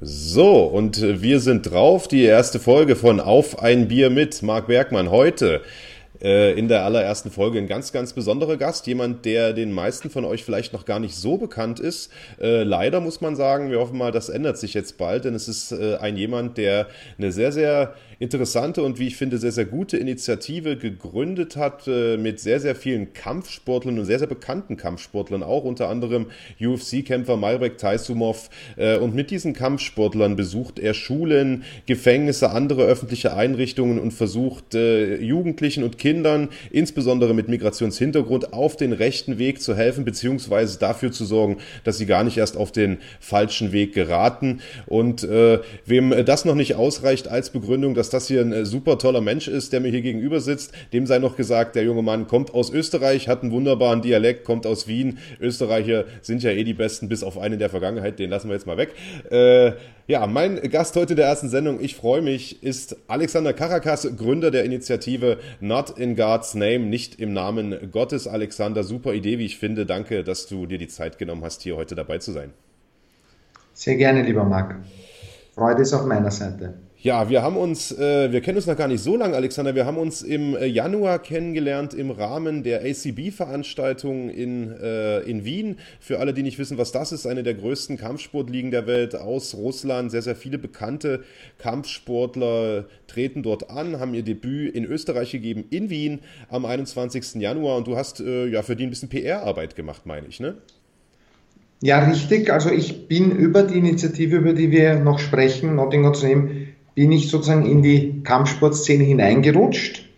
So, und wir sind drauf. Die erste Folge von Auf ein Bier mit Marc Bergmann heute äh, in der allerersten Folge ein ganz, ganz besonderer Gast. Jemand, der den meisten von euch vielleicht noch gar nicht so bekannt ist. Äh, leider muss man sagen, wir hoffen mal, das ändert sich jetzt bald, denn es ist äh, ein jemand, der eine sehr, sehr interessante und wie ich finde sehr, sehr gute Initiative gegründet hat äh, mit sehr, sehr vielen Kampfsportlern und sehr, sehr bekannten Kampfsportlern, auch unter anderem UFC-Kämpfer Malbek Taisumov. Äh, und mit diesen Kampfsportlern besucht er Schulen, Gefängnisse, andere öffentliche Einrichtungen und versucht äh, Jugendlichen und Kindern, insbesondere mit Migrationshintergrund, auf den rechten Weg zu helfen, beziehungsweise dafür zu sorgen, dass sie gar nicht erst auf den falschen Weg geraten. Und äh, wem das noch nicht ausreicht als Begründung, dass das hier ein äh, super toller Mensch ist, der mir hier gegenüber sitzt. Dem sei noch gesagt, der junge Mann kommt aus Österreich, hat einen wunderbaren Dialekt, kommt aus Wien. Österreicher sind ja eh die Besten, bis auf einen in der Vergangenheit, den lassen wir jetzt mal weg. Äh, ja, mein Gast heute der ersten Sendung, ich freue mich, ist Alexander Karakas, Gründer der Initiative Not in God's Name, nicht im Namen Gottes. Alexander, super Idee, wie ich finde. Danke, dass du dir die Zeit genommen hast, hier heute dabei zu sein. Sehr gerne, lieber Marc. Freude ist auf meiner Seite. Ja, wir haben uns, äh, wir kennen uns noch gar nicht so lange, Alexander. Wir haben uns im äh, Januar kennengelernt im Rahmen der ACB-Veranstaltung in, äh, in Wien. Für alle, die nicht wissen, was das ist, eine der größten Kampfsportligen der Welt aus Russland. Sehr, sehr viele bekannte Kampfsportler treten dort an, haben ihr Debüt in Österreich gegeben, in Wien am 21. Januar. Und du hast äh, ja für die ein bisschen PR-Arbeit gemacht, meine ich, ne? Ja, richtig. Also ich bin über die Initiative, über die wir noch sprechen, Nottingham zu nehmen, bin ich sozusagen in die Kampfsportszene hineingerutscht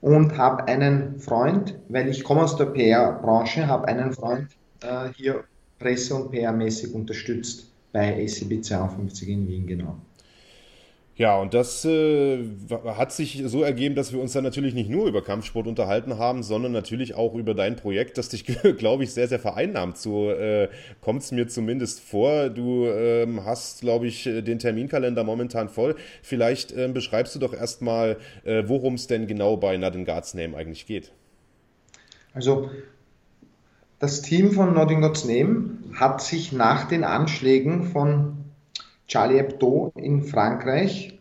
und habe einen Freund, weil ich komme aus der PR-Branche, habe einen Freund äh, hier Presse- und PR-mäßig unterstützt bei ACB 52 in Wien, genau. Ja, und das äh, hat sich so ergeben, dass wir uns dann natürlich nicht nur über Kampfsport unterhalten haben, sondern natürlich auch über dein Projekt, das dich, glaube ich, sehr, sehr vereinnahmt. So äh, kommt es mir zumindest vor. Du ähm, hast, glaube ich, den Terminkalender momentan voll. Vielleicht ähm, beschreibst du doch erstmal, äh, worum es denn genau bei Not God's Name eigentlich geht. Also, das Team von Not God's Name hat sich nach den Anschlägen von Charlie Hebdo in Frankreich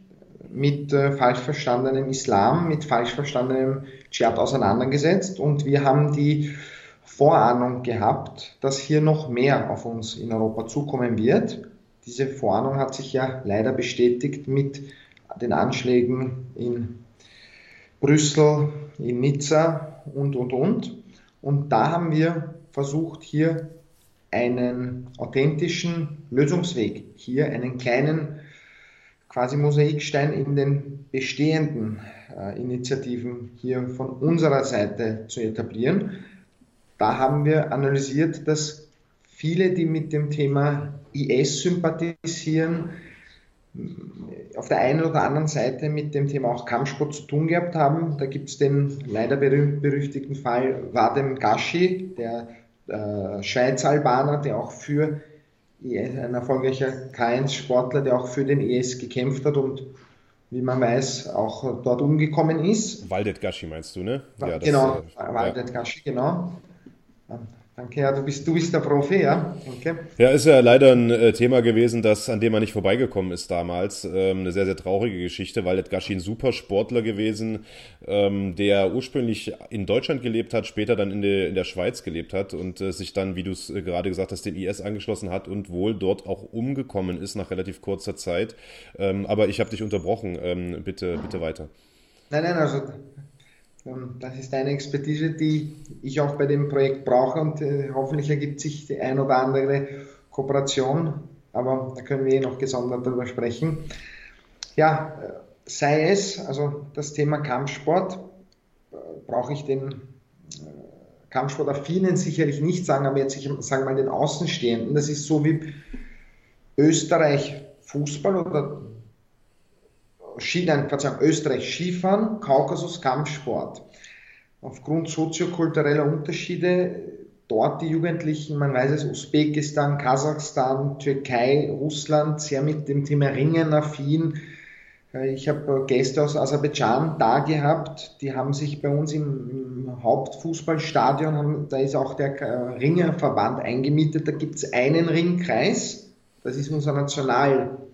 mit äh, falsch verstandenem Islam, mit falsch verstandenem Dschihad auseinandergesetzt und wir haben die Vorahnung gehabt, dass hier noch mehr auf uns in Europa zukommen wird. Diese Vorahnung hat sich ja leider bestätigt mit den Anschlägen in Brüssel, in Nizza und, und, und. Und da haben wir versucht, hier einen authentischen Lösungsweg, hier einen kleinen quasi Mosaikstein in den bestehenden äh, Initiativen hier von unserer Seite zu etablieren. Da haben wir analysiert, dass viele, die mit dem Thema IS sympathisieren, auf der einen oder anderen Seite mit dem Thema auch Kampfsport zu tun gehabt haben. Da gibt es den leider berühmt-berüchtigten Fall Vadem Gashi, der äh, Schweizer Albaner, der auch für ein erfolgreicher K1-Sportler, der auch für den IS gekämpft hat und wie man weiß, auch dort umgekommen ist. Waldet Gashi meinst du, ne? Ja, genau, äh, Waldet ja. Gashi, genau. Danke, ja, du bist, du bist der Profi, ja. Danke. Ja, ist ja leider ein äh, Thema gewesen, das, an dem man nicht vorbeigekommen ist damals. Ähm, eine sehr, sehr traurige Geschichte, weil Edgashi ein super Sportler gewesen, ähm, der ursprünglich in Deutschland gelebt hat, später dann in, de, in der Schweiz gelebt hat und äh, sich dann, wie du es äh, gerade gesagt hast, den IS angeschlossen hat und wohl dort auch umgekommen ist nach relativ kurzer Zeit. Ähm, aber ich habe dich unterbrochen. Ähm, bitte, bitte weiter. Nein, nein, also das ist eine Expertise, die ich auch bei dem Projekt brauche und äh, hoffentlich ergibt sich die ein oder andere Kooperation, aber da können wir eh noch gesondert darüber sprechen. Ja, äh, sei es, also das Thema Kampfsport, äh, brauche ich den Kampfsportaffinen sicherlich nicht sagen, aber jetzt ich sage mal den Außenstehenden, das ist so wie Österreich Fußball oder Skiland, Verzeihung, Österreich Skifahren, Kaukasus Kampfsport. Aufgrund soziokultureller Unterschiede dort die Jugendlichen, man weiß es, Usbekistan, Kasachstan, Türkei, Russland, sehr mit dem Thema Ringen affin. Äh, ich habe Gäste aus Aserbaidschan da gehabt, die haben sich bei uns im, Hauptfußballstadion, da ist auch der äh, Ringerverband eingemietet, da gibt es einen Ringkreis, das ist unser National äh,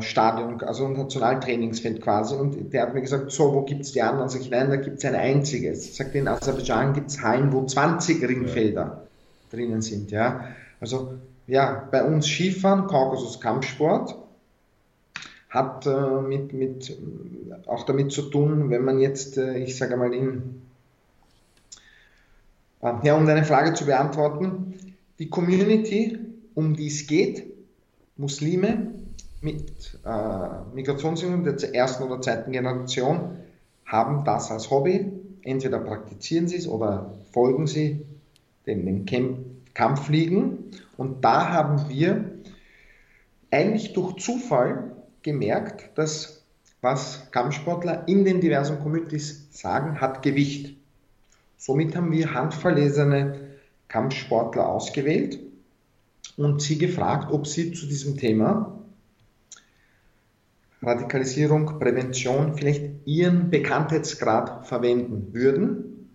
Stadion, also ein Nationaltrainingsfeld quasi. Und der hat mir gesagt, so, wo gibt es die anderen? Sag ich, nein, da gibt es eine einzige. Ich sagte, in Aserbaidschan gibt es Hallen, wo 20 Ringfelder ja. drinnen sind. Ja? Also ja, bei uns Skifahren, Kaukasus Kampfsport, hat äh, mit, mit, auch damit zu tun, wenn man jetzt, äh, ich sage mal, in, äh, ja, um deine Frage zu beantworten, die Community, um die es geht, Muslime mit äh, Migrationshintergrund der ersten oder zweiten Generation, haben das als Hobby. Entweder praktizieren sie es oder folgen sie den, den Camp Kampffliegen. Und da haben wir eigentlich durch Zufall gemerkt, dass was Kampfsportler in den diversen Communities sagen, hat Gewicht. Somit haben wir handverlesene Kampfsportler ausgewählt und sie gefragt, ob sie zu diesem Thema Radikalisierung, Prävention vielleicht ihren Bekanntheitsgrad verwenden würden.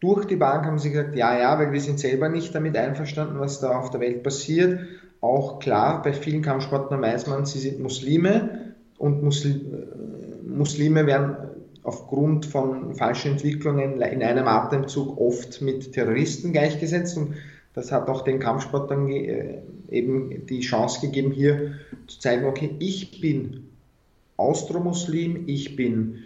Durch die Bank haben sie gesagt, ja, ja, weil wir sind selber nicht damit einverstanden, was da auf der Welt passiert auch klar, bei vielen Kampfsportlern weiß man, sie sind Muslime und äh, Muslime werden aufgrund von falschen Entwicklungen in einem Atemzug oft mit Terroristen gleichgesetzt und das hat auch den Kampfsportlern äh, eben die Chance gegeben, hier zu zeigen, okay, ich bin Austromuslim, ich bin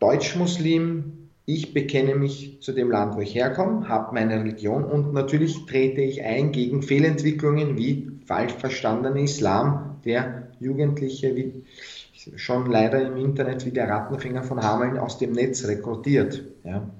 Deutschmuslim, ich bekenne mich zu dem Land, wo ich herkomme, habe meine Religion und natürlich trete ich ein gegen Fehlentwicklungen wie falsch verstandener Islam, der Jugendliche wie schon leider im Internet wie der Rattenfinger von Hameln aus dem Netz rekrutiert. Ja.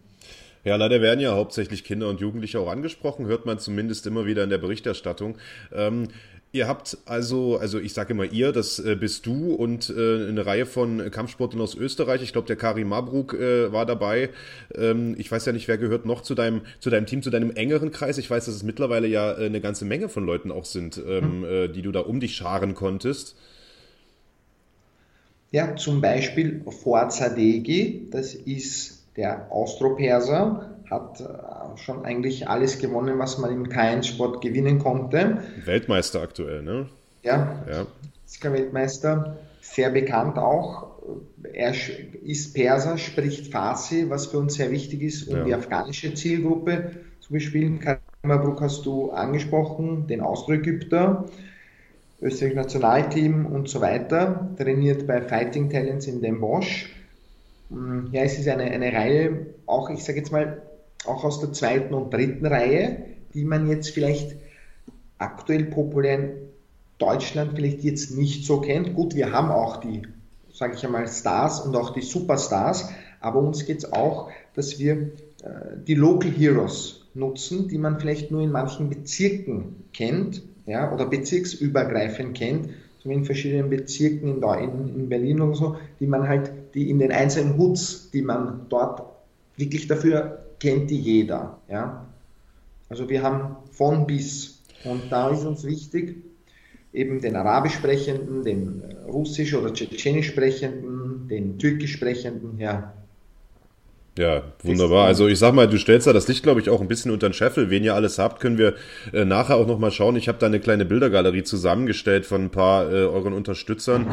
Ja, leider werden ja hauptsächlich Kinder und Jugendliche auch angesprochen, hört man zumindest immer wieder in der Berichterstattung. Ähm, Ihr habt also, also ich sage immer ihr, das äh, bist du und äh, eine Reihe von Kampfsportlern aus Österreich. Ich glaube, der Kari Mabruk äh, war dabei. Ähm, ich weiß ja nicht, wer gehört noch zu deinem, zu deinem Team, zu deinem engeren Kreis. Ich weiß, dass es mittlerweile ja eine ganze Menge von Leuten auch sind, ähm, mhm. die du da um dich scharen konntest. Ja, zum Beispiel Forza Degi, das ist der Austroperser, hat äh, schon eigentlich alles gewonnen, was man im K1-Sport gewinnen konnte. Weltmeister aktuell, ne? Ja, ja. ist Weltmeister, sehr bekannt auch. Er ist Perser, spricht Farsi, was für uns sehr wichtig ist, um ja. die afghanische Zielgruppe zu bespielen. Karimabrook hast du angesprochen, den Austro-Ägypter, Österreich Nationalteam und so weiter, trainiert bei Fighting Talents in Den Bosch. Hm, ja, es ist eine, eine Reihe, auch ich sage jetzt mal, auch aus der zweiten und dritten Reihe, die man jetzt vielleicht aktuell populär in Deutschland vielleicht jetzt nicht so kennt. Gut, wir haben auch die, sage ich einmal, Stars und auch die Superstars, aber uns geht es auch, dass wir äh, die Local Heroes nutzen, die man vielleicht nur in manchen Bezirken kennt ja, oder bezirksübergreifend kennt, so in verschiedenen Bezirken in, in, in Berlin oder so, die man halt, die in den einzelnen Hoods, die man dort wirklich dafür kennt die jeder. Ja? Also wir haben von bis. Und da ist uns wichtig, eben den Arabisch sprechenden, den Russisch oder Tschetschenisch sprechenden, den Türkisch sprechenden, ja, ja, wunderbar. Also ich sag mal, du stellst da das Licht, glaube ich, auch ein bisschen unter den Scheffel. Wen ihr alles habt, können wir äh, nachher auch nochmal schauen. Ich habe da eine kleine Bildergalerie zusammengestellt von ein paar äh, euren Unterstützern.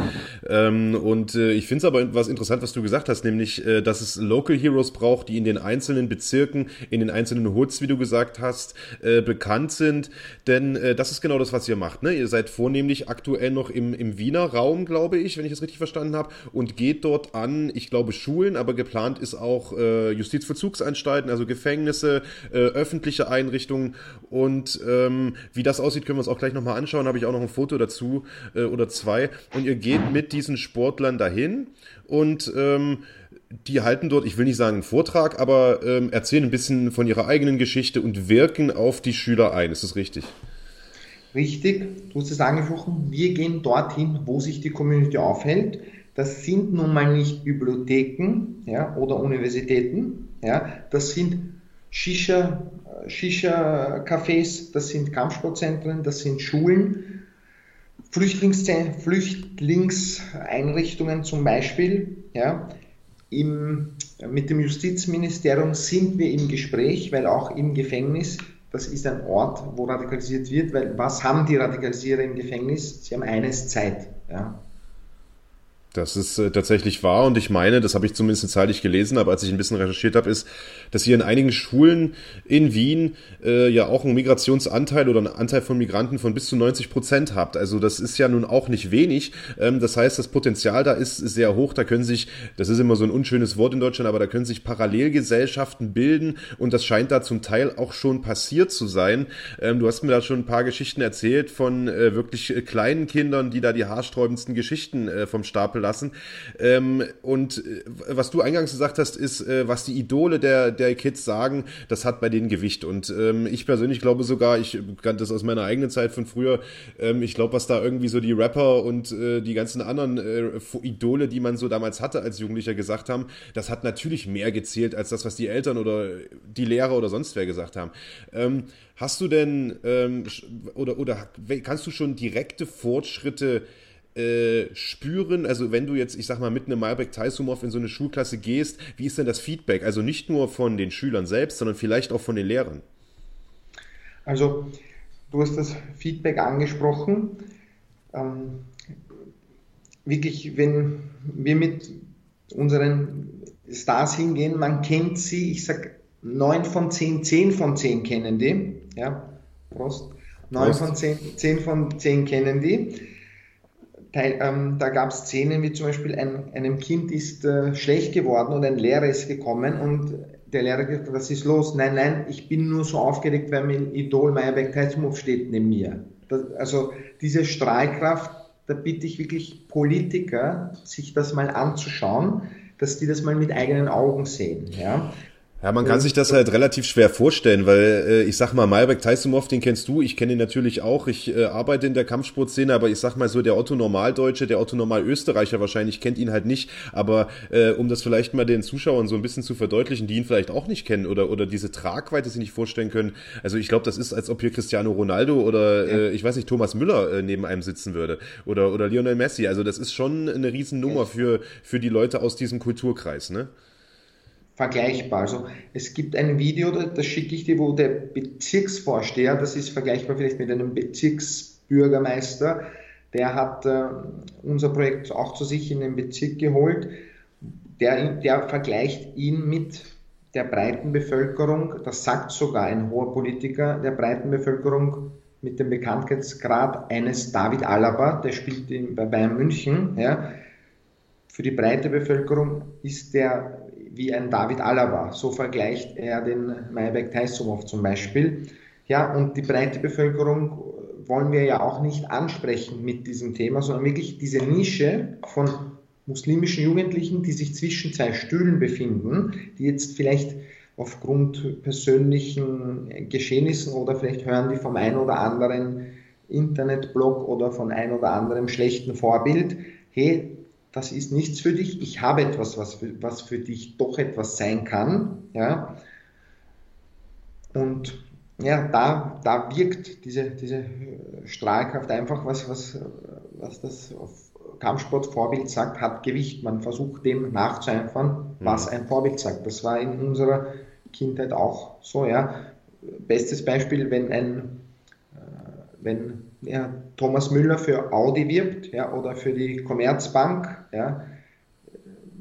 Ähm, und äh, ich finde es aber was interessant, was du gesagt hast, nämlich, äh, dass es Local Heroes braucht, die in den einzelnen Bezirken, in den einzelnen Hoods, wie du gesagt hast, äh, bekannt sind. Denn äh, das ist genau das, was ihr macht. Ne? Ihr seid vornehmlich aktuell noch im, im Wiener Raum, glaube ich, wenn ich es richtig verstanden habe, und geht dort an, ich glaube, Schulen, aber geplant ist auch äh, äh, Justizvollzugsanstalten, also Gefängnisse, äh, öffentliche Einrichtungen. Und ähm, wie das aussieht, können wir uns auch gleich nochmal anschauen. Habe ich auch noch ein Foto dazu äh, oder zwei. Und ihr geht mit diesen Sportlern dahin und ähm, die halten dort, ich will nicht sagen einen Vortrag, aber ähm, erzählen ein bisschen von ihrer eigenen Geschichte und wirken auf die Schüler ein. Ist das richtig? Richtig, du hast es angesprochen. Wir gehen dorthin, wo sich die Community aufhält. Das sind nun mal nicht Bibliotheken ja, oder Universitäten. Ja, das sind Shisha, Shisha-Cafés, das sind Kampfsportzentren, das sind Schulen, Flüchtlingseinrichtungen zum Beispiel. Ja. Im, mit dem Justizministerium sind wir im Gespräch, weil auch im Gefängnis das ist ein Ort, wo radikalisiert wird, weil was haben die Radikalisierer im Gefängnis? Sie haben eines Zeit. Ja. Das ist äh, tatsächlich wahr und ich meine, das habe ich zumindest zeitlich gelesen, aber als ich ein bisschen recherchiert habe, ist, dass ihr in einigen Schulen in Wien äh, ja auch einen Migrationsanteil oder einen Anteil von Migranten von bis zu 90 Prozent habt. Also das ist ja nun auch nicht wenig. Ähm, das heißt, das Potenzial da ist sehr hoch. Da können sich, das ist immer so ein unschönes Wort in Deutschland, aber da können sich Parallelgesellschaften bilden und das scheint da zum Teil auch schon passiert zu sein. Ähm, du hast mir da schon ein paar Geschichten erzählt von äh, wirklich kleinen Kindern, die da die haarsträubendsten Geschichten äh, vom Stapel lassen. Ähm, und äh, was du eingangs gesagt hast, ist, äh, was die Idole der, der Kids sagen, das hat bei denen Gewicht. Und ähm, ich persönlich glaube sogar, ich kannte das aus meiner eigenen Zeit von früher, ähm, ich glaube, was da irgendwie so die Rapper und äh, die ganzen anderen äh, Idole, die man so damals hatte als Jugendlicher gesagt haben, das hat natürlich mehr gezählt als das, was die Eltern oder die Lehrer oder sonst wer gesagt haben. Ähm, hast du denn ähm, oder, oder kannst du schon direkte Fortschritte äh, spüren? Also wenn du jetzt, ich sag mal, mit einem Malbec Taisumov in so eine Schulklasse gehst, wie ist denn das Feedback? Also nicht nur von den Schülern selbst, sondern vielleicht auch von den Lehrern. Also du hast das Feedback angesprochen. Ähm, wirklich, wenn wir mit unseren Stars hingehen, man kennt sie, ich sag 9 von 10, 10 von 10 kennen die. Ja, Prost. 9 Prost. von 10, 10 von 10 kennen die. Ähm, da gab es Szenen wie zum Beispiel ein, einem Kind ist äh, schlecht geworden und ein Lehrer ist gekommen und der Lehrer gesagt, was ist los? Nein, nein, ich bin nur so aufgeregt, weil mein Idol Meyerbeck Teitsmov steht neben mir. Das, also diese Strahlkraft, da bitte ich wirklich Politiker, sich das mal anzuschauen, dass die das mal mit eigenen Augen sehen. Ja? Ja, man kann sich das halt relativ schwer vorstellen, weil äh, ich sag mal, Malbek Taisumov, den kennst du, ich kenne ihn natürlich auch, ich äh, arbeite in der Kampfsportszene, aber ich sag mal so, der Otto Normaldeutsche, der Otto Normalösterreicher wahrscheinlich kennt ihn halt nicht, aber äh, um das vielleicht mal den Zuschauern so ein bisschen zu verdeutlichen, die ihn vielleicht auch nicht kennen oder, oder diese Tragweite sich nicht vorstellen können, also ich glaube, das ist, als ob hier Cristiano Ronaldo oder ja. äh, ich weiß nicht, Thomas Müller äh, neben einem sitzen würde oder, oder Lionel Messi, also das ist schon eine Riesennummer für, für die Leute aus diesem Kulturkreis, ne? Vergleichbar. Also es gibt ein Video, das schicke ich dir, wo der Bezirksvorsteher, das ist vergleichbar vielleicht mit einem Bezirksbürgermeister, der hat äh, unser Projekt auch zu sich in den Bezirk geholt. Der, der vergleicht ihn mit der breiten Bevölkerung, das sagt sogar ein hoher Politiker, der breiten Bevölkerung mit dem Bekanntheitsgrad eines David Alaba, der spielt in, bei Bayern München. Ja. Für die breite Bevölkerung ist der wie ein David Alaba. So vergleicht er den Maybach Taisumov zum Beispiel. Ja, und die breite Bevölkerung wollen wir ja auch nicht ansprechen mit diesem Thema, sondern wirklich diese Nische von muslimischen Jugendlichen, die sich zwischen zwei Stühlen befinden, die jetzt vielleicht aufgrund persönlichen Geschehnissen oder vielleicht hören die vom ein oder anderen Internetblog oder von ein oder anderem schlechten Vorbild, hey, das ist nichts für dich, ich habe etwas, was für, was für dich doch etwas sein kann. Ja? Und ja, da, da wirkt diese, diese Strahlkraft einfach, was, was, was das Kampfsportvorbild sagt, hat Gewicht. Man versucht dem nachzueifern, was mhm. ein Vorbild sagt. Das war in unserer Kindheit auch so. Ja. Bestes Beispiel, wenn ein wenn ja, Thomas Müller für Audi wirbt ja, oder für die Commerzbank, ja,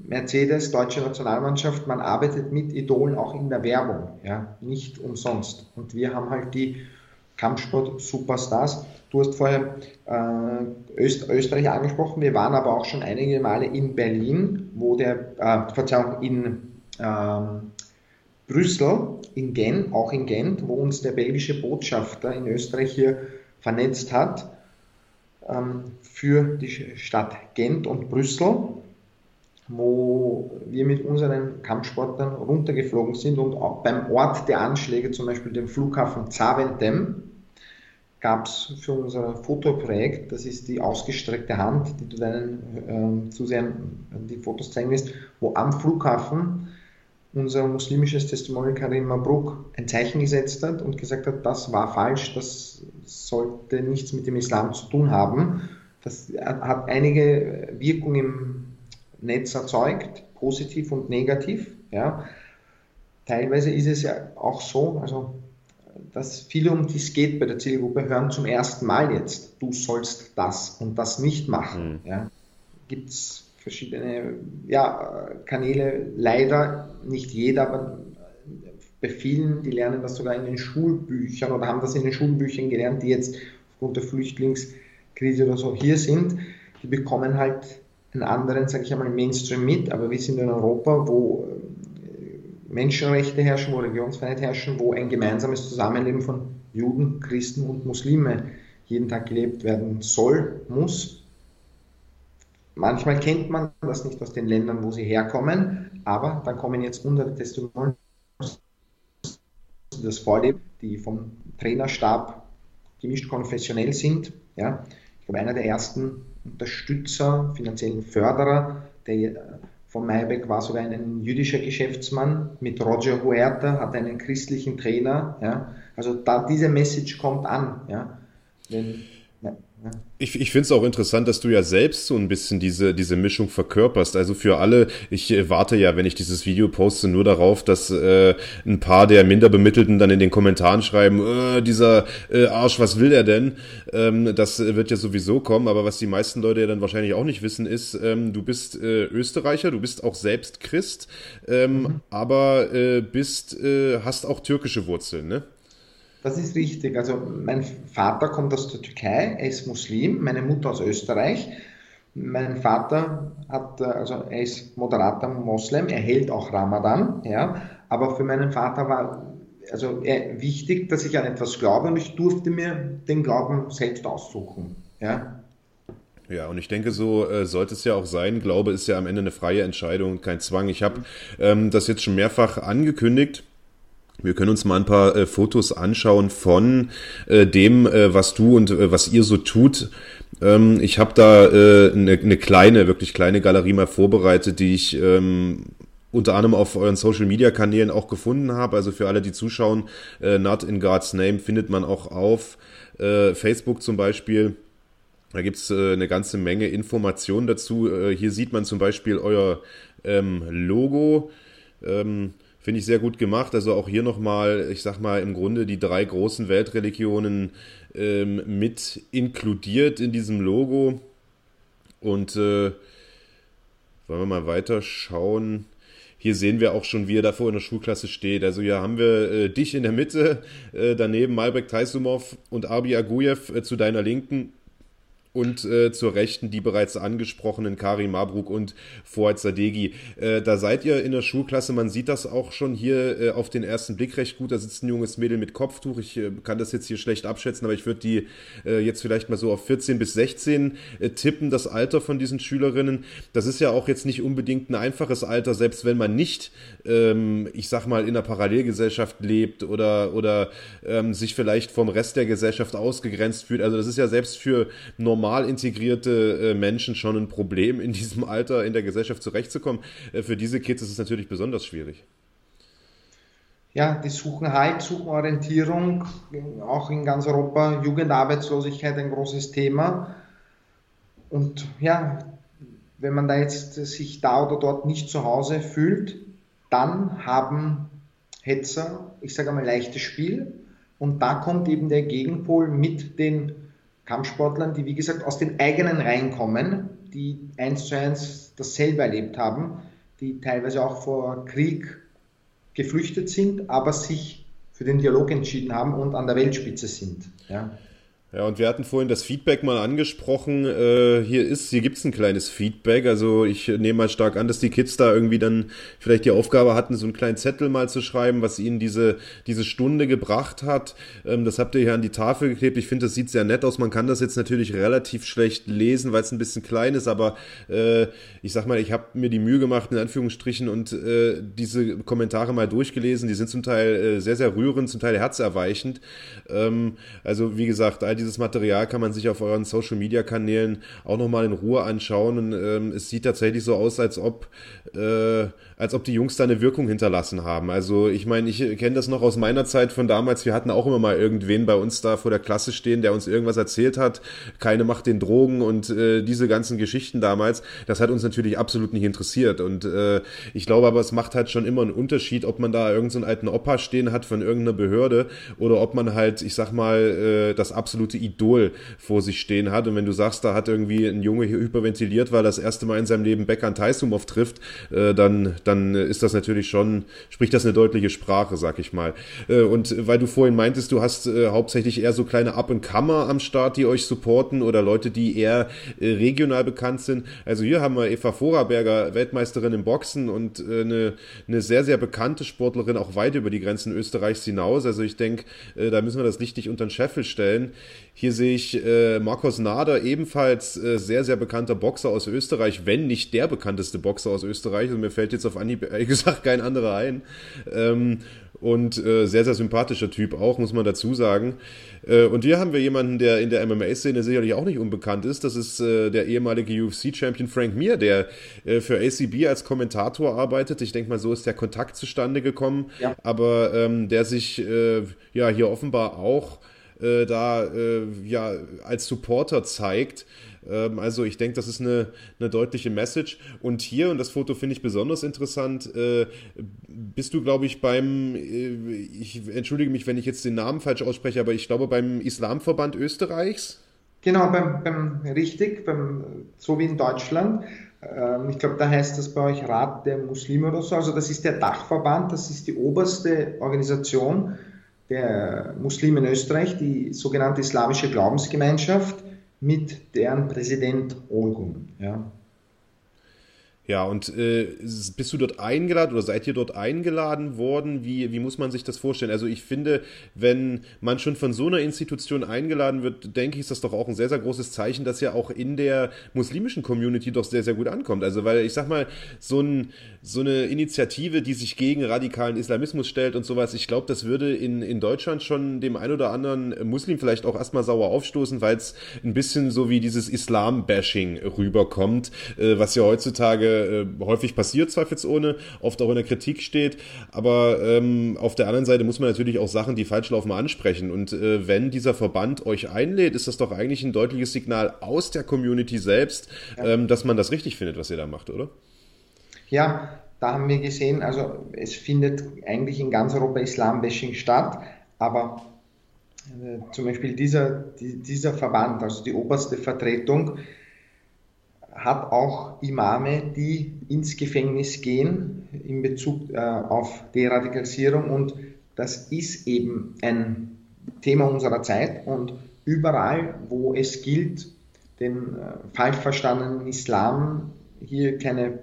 Mercedes, deutsche Nationalmannschaft, man arbeitet mit Idolen auch in der Werbung, ja, nicht umsonst. Und wir haben halt die Kampfsport-Superstars. Du hast vorher äh, Öst Österreich angesprochen, wir waren aber auch schon einige Male in Berlin, wo der, äh, Verzeihung, in ähm, Brüssel, in Gent, auch in Gent, wo uns der belgische Botschafter in Österreich hier vernetzt hat ähm, für die Stadt Gent und Brüssel, wo wir mit unseren Kampfsportlern runtergeflogen sind und auch beim Ort der Anschläge, zum Beispiel dem Flughafen Zaventem, gab es für unser Fotoprojekt, das ist die ausgestreckte Hand, die du deinen äh, Zusehern die Fotos zeigen wirst, wo am Flughafen unser muslimisches Testimonial Karim Mabruk ein Zeichen gesetzt hat und gesagt hat, das war falsch, das sollte nichts mit dem Islam zu tun haben. Das hat einige Wirkung im Netz erzeugt, positiv und negativ. Ja. Teilweise ist es ja auch so, also dass viele, um die es geht bei der Zielgruppe, hören zum ersten Mal jetzt, du sollst das und das nicht machen. Mhm. Ja. Gibt es verschiedene ja, Kanäle, leider nicht jeder, aber bei vielen, die lernen das sogar in den Schulbüchern oder haben das in den Schulbüchern gelernt, die jetzt aufgrund der Flüchtlingskrise oder so hier sind, die bekommen halt einen anderen, sage ich einmal, Mainstream mit, aber wir sind in Europa, wo äh, Menschenrechte herrschen, wo Religionsfreiheit herrschen, wo ein gemeinsames Zusammenleben von Juden, Christen und Muslime jeden Tag gelebt werden soll, muss. Manchmal kennt man das nicht aus den Ländern, wo sie herkommen, aber dann kommen jetzt hunderte Testimonials, das vorleben, die vom Trainerstab gemischt konfessionell sind. Ja. Ich glaube, einer der ersten Unterstützer, finanziellen Förderer der, von Maybeck war sogar ein jüdischer Geschäftsmann mit Roger Huerta, hat einen christlichen Trainer. Ja. Also da diese Message kommt an. Ja. Wenn, ich, ich finde es auch interessant, dass du ja selbst so ein bisschen diese, diese Mischung verkörperst. Also für alle, ich äh, warte ja, wenn ich dieses Video poste, nur darauf, dass äh, ein paar der Minderbemittelten dann in den Kommentaren schreiben, äh, dieser äh, Arsch, was will er denn? Ähm, das wird ja sowieso kommen, aber was die meisten Leute ja dann wahrscheinlich auch nicht wissen, ist, ähm, du bist äh, Österreicher, du bist auch selbst Christ, ähm, mhm. aber äh, bist, äh, hast auch türkische Wurzeln, ne? Das ist richtig. Also mein Vater kommt aus der Türkei, er ist Muslim, meine Mutter aus Österreich. Mein Vater hat, äh, also er ist moderater Moslem, er hält auch Ramadan, ja, aber für meinen Vater war also wichtig, dass ich an etwas glaube und ich durfte mir den Glauben selbst aussuchen, ja. Ja, und ich denke, so äh, sollte es ja auch sein. Glaube ist ja am Ende eine freie Entscheidung, kein Zwang. Ich habe ähm, das jetzt schon mehrfach angekündigt wir können uns mal ein paar äh, Fotos anschauen von äh, dem, äh, was du und äh, was ihr so tut. Ähm, ich habe da äh, eine, eine kleine, wirklich kleine Galerie mal vorbereitet, die ich ähm, unter anderem auf euren Social Media Kanälen auch gefunden habe. Also für alle, die zuschauen, äh, Not in God's Name findet man auch auf äh, Facebook zum Beispiel. Da gibt's äh, eine ganze Menge Informationen dazu. Äh, hier sieht man zum Beispiel euer ähm, Logo. Ähm, Finde ich sehr gut gemacht. Also auch hier nochmal, ich sag mal, im Grunde die drei großen Weltreligionen ähm, mit inkludiert in diesem Logo. Und äh, wollen wir mal weiter schauen. Hier sehen wir auch schon, wie er davor in der Schulklasse steht. Also hier haben wir äh, dich in der Mitte, äh, daneben Malbek Taisumov und Arbi Aguyev äh, zu deiner Linken und äh, zur Rechten die bereits angesprochenen Kari Mabruk und Fuad Sadegi. Äh, da seid ihr in der Schulklasse, man sieht das auch schon hier äh, auf den ersten Blick recht gut. Da sitzt ein junges Mädel mit Kopftuch. Ich äh, kann das jetzt hier schlecht abschätzen, aber ich würde die äh, jetzt vielleicht mal so auf 14 bis 16 äh, tippen, das Alter von diesen Schülerinnen. Das ist ja auch jetzt nicht unbedingt ein einfaches Alter, selbst wenn man nicht, ähm, ich sag mal, in einer Parallelgesellschaft lebt oder, oder ähm, sich vielleicht vom Rest der Gesellschaft ausgegrenzt fühlt. Also das ist ja selbst für normal normal integrierte äh, Menschen schon ein Problem, in diesem Alter in der Gesellschaft zurechtzukommen. Äh, für diese Kids ist es natürlich besonders schwierig. Ja, die suchen Halt, suchen Orientierung, auch in ganz Europa. Jugendarbeitslosigkeit ein großes Thema. Und ja, wenn man da jetzt sich da oder dort nicht zu Hause fühlt, dann haben Hetzer, ich sage einmal, leichtes Spiel. Und da kommt eben der Gegenpol mit den Kampfsportlern, die wie gesagt aus den eigenen Reihen kommen, die eins zu eins dasselbe erlebt haben, die teilweise auch vor Krieg geflüchtet sind, aber sich für den Dialog entschieden haben und an der Weltspitze sind. Ja. Ja, und wir hatten vorhin das Feedback mal angesprochen. Äh, hier ist, hier gibt's ein kleines Feedback. Also ich nehme mal stark an, dass die Kids da irgendwie dann vielleicht die Aufgabe hatten, so einen kleinen Zettel mal zu schreiben, was ihnen diese, diese Stunde gebracht hat. Ähm, das habt ihr hier an die Tafel geklebt. Ich finde, das sieht sehr nett aus. Man kann das jetzt natürlich relativ schlecht lesen, weil es ein bisschen klein ist, aber äh, ich sag mal, ich habe mir die Mühe gemacht, in Anführungsstrichen, und äh, diese Kommentare mal durchgelesen. Die sind zum Teil äh, sehr, sehr rührend, zum Teil herzerweichend. Ähm, also wie gesagt, all diese dieses Material kann man sich auf euren Social-Media-Kanälen auch nochmal in Ruhe anschauen. Und ähm, es sieht tatsächlich so aus, als ob, äh, als ob die Jungs da eine Wirkung hinterlassen haben. Also ich meine, ich kenne das noch aus meiner Zeit von damals. Wir hatten auch immer mal irgendwen bei uns da vor der Klasse stehen, der uns irgendwas erzählt hat. Keine macht den Drogen und äh, diese ganzen Geschichten damals. Das hat uns natürlich absolut nicht interessiert. Und äh, ich glaube aber, es macht halt schon immer einen Unterschied, ob man da irgendeinen alten Opa stehen hat von irgendeiner Behörde oder ob man halt, ich sag mal, äh, das absolute Idol vor sich stehen hat. Und wenn du sagst, da hat irgendwie ein Junge hyperventiliert, weil das erste Mal in seinem Leben Becker Taisumov trifft, äh, dann, dann ist das natürlich schon, spricht das eine deutliche Sprache, sag ich mal. Äh, und weil du vorhin meintest, du hast äh, hauptsächlich eher so kleine Up-and-Comer am Start, die euch supporten oder Leute, die eher äh, regional bekannt sind. Also hier haben wir Eva Vorarberger, Weltmeisterin im Boxen und äh, eine, eine sehr, sehr bekannte Sportlerin, auch weit über die Grenzen Österreichs hinaus. Also ich denke, äh, da müssen wir das richtig unter den Scheffel stellen. Hier sehe ich äh, Markus Nader, ebenfalls äh, sehr, sehr bekannter Boxer aus Österreich, wenn nicht der bekannteste Boxer aus Österreich. Und mir fällt jetzt auf Anhieb ehrlich gesagt kein anderer ein. Ähm, und äh, sehr, sehr sympathischer Typ auch, muss man dazu sagen. Äh, und hier haben wir jemanden, der in der MMA-Szene sicherlich auch nicht unbekannt ist. Das ist äh, der ehemalige UFC-Champion Frank Mir, der äh, für ACB als Kommentator arbeitet. Ich denke mal, so ist der Kontakt zustande gekommen. Ja. Aber ähm, der sich äh, ja hier offenbar auch äh, da ja als Supporter zeigt. Ähm, also ich denke, das ist eine, eine deutliche Message. Und hier, und das Foto finde ich besonders interessant, äh, bist du, glaube ich, beim, äh, ich entschuldige mich, wenn ich jetzt den Namen falsch ausspreche, aber ich glaube beim Islamverband Österreichs. Genau, beim, beim richtig, beim, so wie in Deutschland. Ähm, ich glaube, da heißt das bei euch Rat der Muslime oder so. Also das ist der Dachverband, das ist die oberste Organisation der Muslime in Österreich, die sogenannte Islamische Glaubensgemeinschaft mit deren Präsident Olgun. Ja. Ja, und äh, bist du dort eingeladen oder seid ihr dort eingeladen worden? Wie, wie muss man sich das vorstellen? Also ich finde, wenn man schon von so einer Institution eingeladen wird, denke ich, ist das doch auch ein sehr, sehr großes Zeichen, dass ja auch in der muslimischen Community doch sehr, sehr gut ankommt. Also weil ich sag mal, so, ein, so eine Initiative, die sich gegen radikalen Islamismus stellt und sowas, ich glaube, das würde in, in Deutschland schon dem ein oder anderen Muslim vielleicht auch erstmal sauer aufstoßen, weil es ein bisschen so wie dieses Islam-Bashing rüberkommt, äh, was ja heutzutage äh, häufig passiert, zweifelsohne, oft auch in der Kritik steht. Aber ähm, auf der anderen Seite muss man natürlich auch Sachen, die falsch laufen, ansprechen. Und äh, wenn dieser Verband euch einlädt, ist das doch eigentlich ein deutliches Signal aus der Community selbst, ja. ähm, dass man das richtig findet, was ihr da macht, oder? Ja, da haben wir gesehen, also es findet eigentlich in ganz Europa Islam-Bashing statt, aber äh, zum Beispiel dieser, die, dieser Verband, also die oberste Vertretung, hat auch Imame, die ins Gefängnis gehen in Bezug äh, auf Deradikalisierung und das ist eben ein Thema unserer Zeit und überall, wo es gilt, den äh, falsch verstandenen Islam hier keine äh,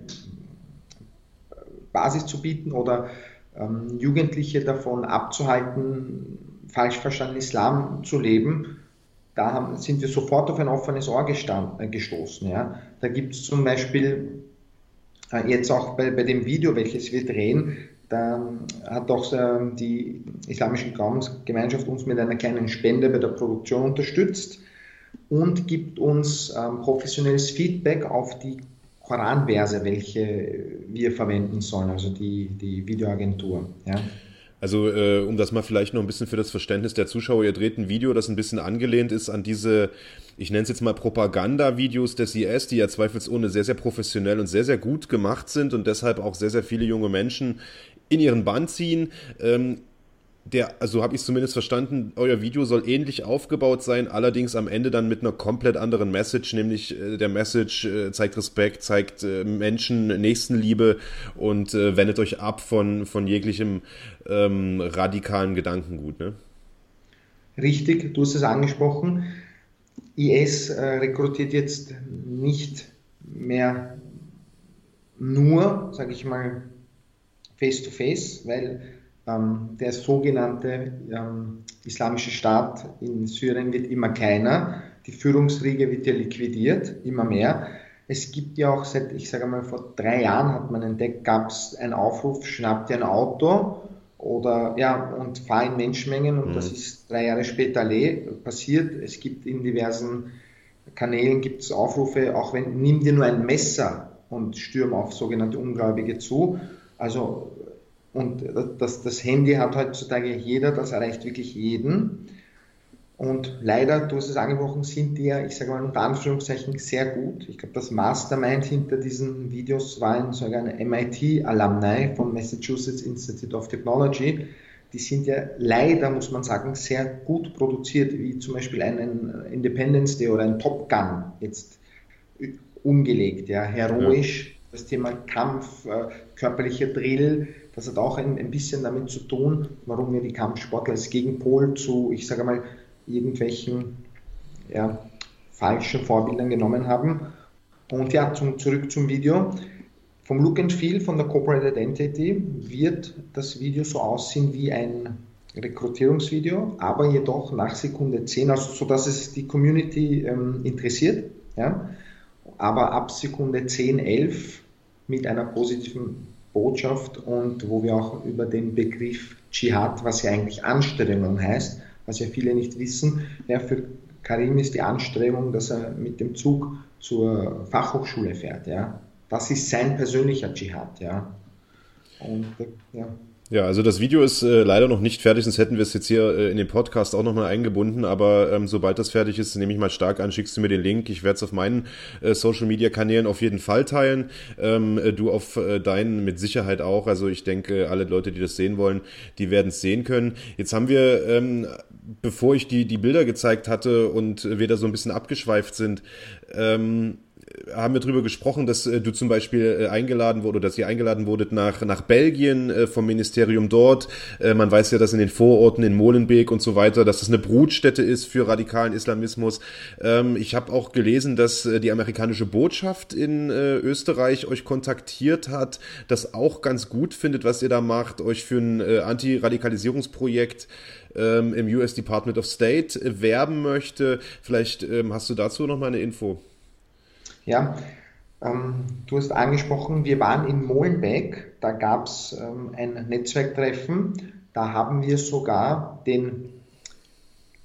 Basis zu bieten oder ähm, Jugendliche davon abzuhalten, falsch verstandenen Islam zu leben, da haben, sind wir sofort auf ein offenes Ohr gestand, äh, gestoßen. Ja. Da gibt es zum Beispiel äh, jetzt auch bei, bei dem Video, welches wir drehen, da hat auch äh, die Islamische Glaubensgemeinschaft uns mit einer kleinen Spende bei der Produktion unterstützt und gibt uns ähm, professionelles Feedback auf die Koranverse, welche wir verwenden sollen, also die, die Videoagentur. Ja. Also, äh, um das mal vielleicht noch ein bisschen für das Verständnis der Zuschauer, ihr dreht ein Video, das ein bisschen angelehnt ist an diese, ich nenne es jetzt mal Propaganda-Videos des IS, die ja zweifelsohne sehr, sehr professionell und sehr, sehr gut gemacht sind und deshalb auch sehr, sehr viele junge Menschen in ihren Bann ziehen. Ähm, der, also habe ich zumindest verstanden, euer Video soll ähnlich aufgebaut sein, allerdings am Ende dann mit einer komplett anderen Message, nämlich äh, der Message äh, zeigt Respekt, zeigt äh, Menschen Nächstenliebe und äh, wendet euch ab von, von jeglichem ähm, radikalen Gedankengut. Ne? Richtig, du hast es angesprochen. IS äh, rekrutiert jetzt nicht mehr nur, sage ich mal, face-to-face, -face, weil der sogenannte ähm, Islamische Staat in Syrien wird immer kleiner. Die Führungsriege wird ja liquidiert, immer mehr. Es gibt ja auch seit, ich sage mal, vor drei Jahren hat man entdeckt, gab es einen Aufruf, schnappt ihr ein Auto oder ja, und fahre in Menschenmengen und mhm. das ist drei Jahre später passiert. Es gibt in diversen Kanälen gibt es Aufrufe, auch wenn nimm dir nur ein Messer und stürm auf sogenannte Ungläubige zu. Also und das, das Handy hat heutzutage jeder, das erreicht wirklich jeden. Und leider, du hast es angesprochen, sind die ja, ich sage mal unter Anführungszeichen, sehr gut. Ich glaube, das Mastermind hinter diesen Videos war ein, sogar eine MIT-Alumni vom Massachusetts Institute of Technology. Die sind ja leider, muss man sagen, sehr gut produziert, wie zum Beispiel einen Independence Day oder ein Top Gun jetzt umgelegt, ja, heroisch. Ja. Das Thema Kampf, äh, körperlicher Drill, das hat auch ein, ein bisschen damit zu tun, warum wir die Kampfsportler als Gegenpol zu, ich sage mal, irgendwelchen ja, falschen Vorbildern genommen haben. Und ja, zum, zurück zum Video. Vom Look and Feel von der Corporate Identity wird das Video so aussehen wie ein Rekrutierungsvideo, aber jedoch nach Sekunde 10, also so dass es die Community ähm, interessiert, ja, aber ab Sekunde 10, 11 mit einer positiven Botschaft und wo wir auch über den Begriff Dschihad, was ja eigentlich Anstrengung heißt, was ja viele nicht wissen. Ja, für Karim ist die Anstrengung, dass er mit dem Zug zur Fachhochschule fährt. Ja. Das ist sein persönlicher Dschihad. Ja. Und, ja. Ja, also das Video ist äh, leider noch nicht fertig, sonst hätten wir es jetzt hier äh, in den Podcast auch nochmal eingebunden. Aber ähm, sobald das fertig ist, nehme ich mal stark an, schickst du mir den Link. Ich werde es auf meinen äh, Social Media Kanälen auf jeden Fall teilen. Ähm, äh, du auf äh, deinen mit Sicherheit auch. Also ich denke, alle Leute, die das sehen wollen, die werden es sehen können. Jetzt haben wir, ähm, bevor ich die, die Bilder gezeigt hatte und wir da so ein bisschen abgeschweift sind, ähm, haben wir darüber gesprochen, dass äh, du zum Beispiel äh, eingeladen wurde, dass ihr eingeladen wurdet nach, nach Belgien äh, vom Ministerium dort. Äh, man weiß ja, dass in den Vororten in Molenbeek und so weiter, dass das eine Brutstätte ist für radikalen Islamismus. Ähm, ich habe auch gelesen, dass äh, die amerikanische Botschaft in äh, Österreich euch kontaktiert hat, das auch ganz gut findet, was ihr da macht, euch für ein äh, Antiradikalisierungsprojekt ähm, im US Department of State werben möchte. Vielleicht ähm, hast du dazu noch mal eine Info. Ja, ähm, du hast angesprochen, wir waren in Molenbeek, da gab es ähm, ein Netzwerktreffen, da haben wir sogar den,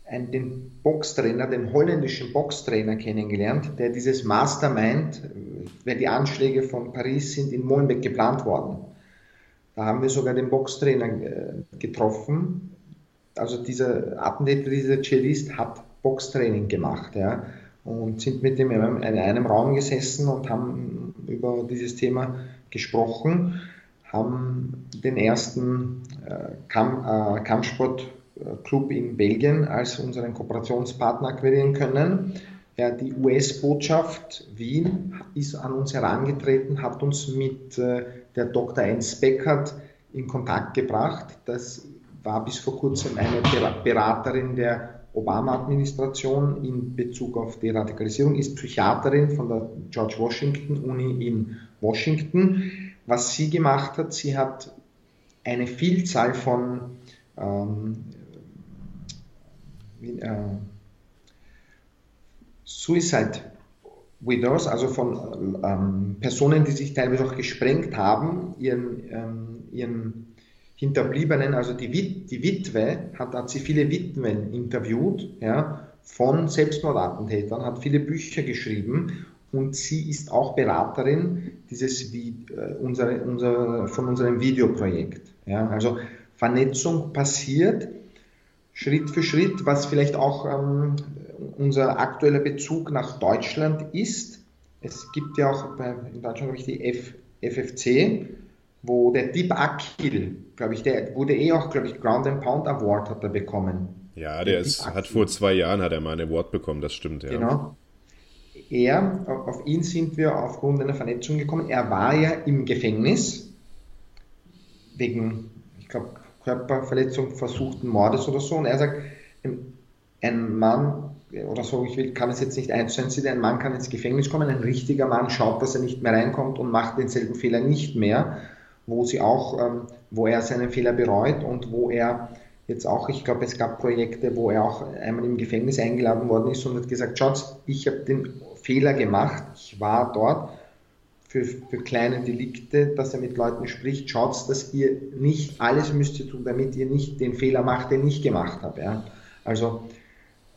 ein, den Boxtrainer, den holländischen Boxtrainer kennengelernt, der dieses Mastermind, wenn die Anschläge von Paris sind, in Molenbeek geplant worden. Da haben wir sogar den Boxtrainer äh, getroffen. Also dieser Attentäter, dieser Cellist hat Boxtraining gemacht. Ja und sind mit ihm in einem Raum gesessen und haben über dieses Thema gesprochen, haben den ersten äh, Kamp äh, Kampfsportclub in Belgien als unseren Kooperationspartner akquirieren können. Ja, die US-Botschaft Wien ist an uns herangetreten, hat uns mit äh, der Dr. Enz Beckert in Kontakt gebracht. Das war bis vor kurzem eine Beraterin der Obama-Administration in Bezug auf die Radikalisierung, ist Psychiaterin von der George Washington Uni in Washington. Was sie gemacht hat, sie hat eine Vielzahl von ähm, äh, Suicide Widows, also von ähm, Personen, die sich teilweise auch gesprengt haben, ihren, ähm, ihren Hinterbliebenen, also die, Wit die Witwe, hat, hat sie viele Witwen interviewt, ja, von Selbstmordattentätern, hat viele Bücher geschrieben und sie ist auch Beraterin dieses, äh, unsere, unser, von unserem Videoprojekt. Ja. Also Vernetzung passiert Schritt für Schritt, was vielleicht auch ähm, unser aktueller Bezug nach Deutschland ist. Es gibt ja auch bei, in Deutschland, glaube ich, die F, FFC, wo der Deep Akil, glaube ich, der wurde eh auch, glaube ich, Ground and Pound Award hat er bekommen. Ja, der, der ist, hat vor zwei Jahren hat er mal einen Award bekommen, das stimmt, ja. Genau. Er, auf ihn sind wir aufgrund einer Vernetzung gekommen. Er war ja im Gefängnis wegen, ich glaube, Körperverletzung, versuchten Mordes oder so. Und er sagt, ein Mann oder so, ich will, kann es jetzt nicht eins zu eins ein Mann kann ins Gefängnis kommen, ein richtiger Mann schaut, dass er nicht mehr reinkommt und macht denselben Fehler nicht mehr wo sie auch, ähm, wo er seinen Fehler bereut und wo er jetzt auch, ich glaube, es gab Projekte, wo er auch einmal im Gefängnis eingeladen worden ist und hat gesagt, Schatz, ich habe den Fehler gemacht, ich war dort, für, für kleine Delikte, dass er mit Leuten spricht, schaut, dass ihr nicht alles müsst ihr tun, damit ihr nicht den Fehler macht, den ich gemacht habe. Ja. Also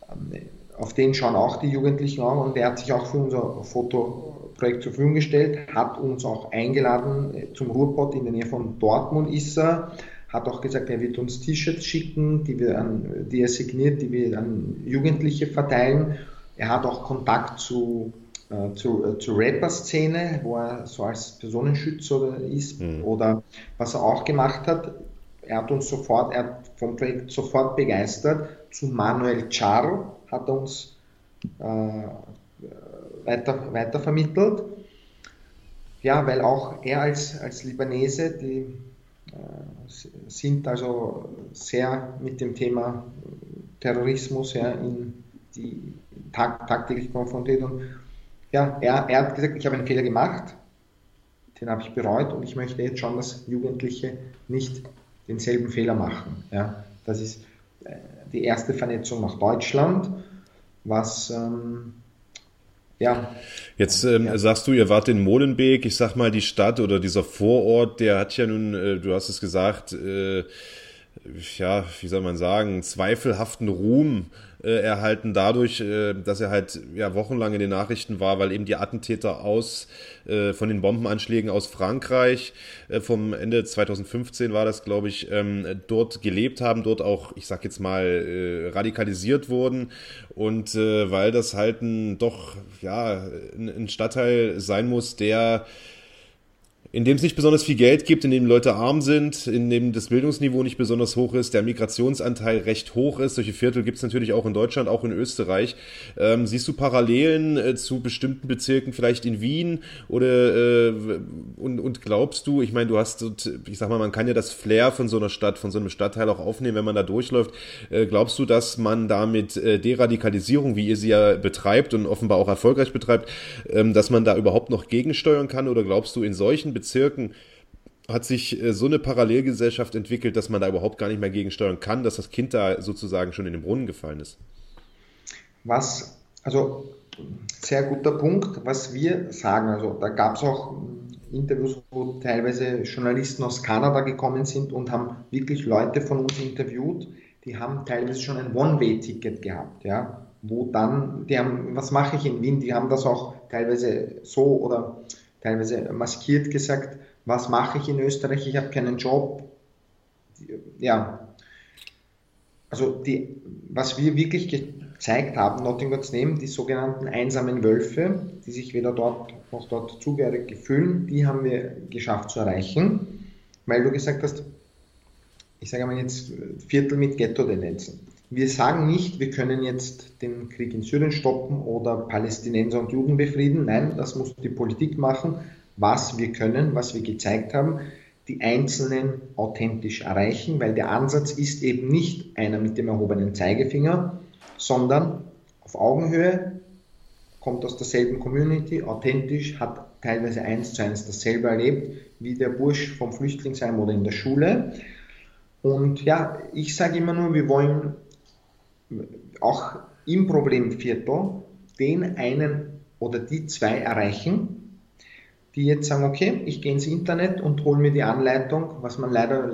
ähm, auf den schauen auch die Jugendlichen an und er hat sich auch für unser Fotoprojekt zur Verfügung gestellt, hat uns auch eingeladen äh, zum Ruhrpott in der Nähe von Dortmund ist er, hat auch gesagt, er wird uns T-Shirts schicken, die, wir an, die er signiert, die wir an Jugendliche verteilen. Er hat auch Kontakt zu äh, zu, äh, zur Rapper-Szene, wo er so als Personenschützer ist mhm. oder was er auch gemacht hat. Er hat uns sofort, er hat vom Projekt sofort begeistert. Zu Manuel Char hat uns äh, weiter, weiter vermittelt. Ja, weil auch er als, als Libanese, die äh, sind also sehr mit dem Thema Terrorismus ja, in die tag, tagtäglich konfrontiert und ja, er, er hat gesagt, ich habe einen Fehler gemacht, den habe ich bereut und ich möchte jetzt schauen, dass Jugendliche nicht denselben Fehler machen. Ja, das ist äh, die erste Vernetzung nach Deutschland, was ähm, ja. Jetzt ähm, ja. sagst du, ihr wart in Molenbeek, ich sag mal, die Stadt oder dieser Vorort, der hat ja nun, äh, du hast es gesagt, äh, ja, wie soll man sagen, zweifelhaften Ruhm äh, erhalten dadurch, äh, dass er halt ja wochenlang in den Nachrichten war, weil eben die Attentäter aus äh, von den Bombenanschlägen aus Frankreich äh, vom Ende 2015 war das, glaube ich, ähm, dort gelebt haben, dort auch, ich sag jetzt mal, äh, radikalisiert wurden. Und äh, weil das halt ein doch ja ein, ein Stadtteil sein muss, der in dem es nicht besonders viel Geld gibt, in dem Leute arm sind, in dem das Bildungsniveau nicht besonders hoch ist, der Migrationsanteil recht hoch ist. Solche Viertel gibt es natürlich auch in Deutschland, auch in Österreich. Ähm, siehst du Parallelen äh, zu bestimmten Bezirken, vielleicht in Wien? Oder äh, und, und glaubst du, ich meine, du hast, ich sag mal, man kann ja das Flair von so einer Stadt, von so einem Stadtteil auch aufnehmen, wenn man da durchläuft. Äh, glaubst du, dass man da mit äh, Deradikalisierung, wie ihr sie ja betreibt und offenbar auch erfolgreich betreibt, ähm, dass man da überhaupt noch gegensteuern kann? Oder glaubst du, in solchen Bezirken hat sich äh, so eine Parallelgesellschaft entwickelt, dass man da überhaupt gar nicht mehr gegensteuern kann, dass das Kind da sozusagen schon in den Brunnen gefallen ist. Was, also sehr guter Punkt, was wir sagen, also da gab es auch Interviews, wo teilweise Journalisten aus Kanada gekommen sind und haben wirklich Leute von uns interviewt, die haben teilweise schon ein One-Way-Ticket gehabt, ja, wo dann, die haben, was mache ich in Wien, die haben das auch teilweise so oder teilweise maskiert gesagt, was mache ich in Österreich, ich habe keinen Job. Ja, also die, was wir wirklich gezeigt haben, Nottingham's Name, die sogenannten einsamen Wölfe, die sich weder dort noch dort zugehörig fühlen, die haben wir geschafft zu erreichen, weil du gesagt hast, ich sage mal jetzt Viertel mit Ghetto-Tendenzen. Wir sagen nicht, wir können jetzt den Krieg in Syrien stoppen oder Palästinenser und Juden befrieden. Nein, das muss die Politik machen. Was wir können, was wir gezeigt haben, die Einzelnen authentisch erreichen, weil der Ansatz ist eben nicht einer mit dem erhobenen Zeigefinger, sondern auf Augenhöhe, kommt aus derselben Community, authentisch, hat teilweise eins zu eins dasselbe erlebt wie der Bursch vom Flüchtlingsheim oder in der Schule. Und ja, ich sage immer nur, wir wollen auch im Problemviertel den einen oder die zwei erreichen, die jetzt sagen, okay, ich gehe ins Internet und hole mir die Anleitung, was man leider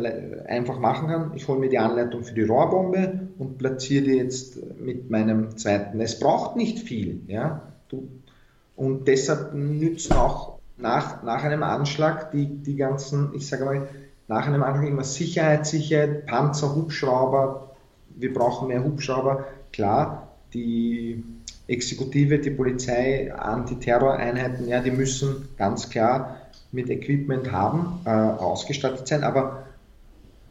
einfach machen kann. Ich hole mir die Anleitung für die Rohrbombe und platziere die jetzt mit meinem zweiten. Es braucht nicht viel, ja. Und deshalb nützen auch nach, nach einem Anschlag die, die ganzen, ich sage mal, nach einem Anschlag immer Sicherheit, Sicherheit, Panzer, Hubschrauber, wir brauchen mehr Hubschrauber. Klar, die Exekutive, die Polizei, Antiterroreinheiten, ja, die müssen ganz klar mit Equipment haben, äh, ausgestattet sein, aber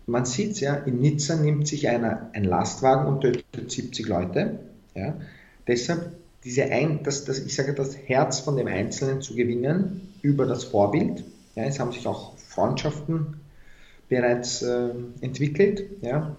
man sieht es ja, in Nizza nimmt sich einer ein Lastwagen und tötet 70 Leute. Ja. Deshalb diese ein, das, das, ich sage das Herz von dem Einzelnen zu gewinnen über das Vorbild. Ja, es haben sich auch Freundschaften bereits äh, entwickelt. Ja.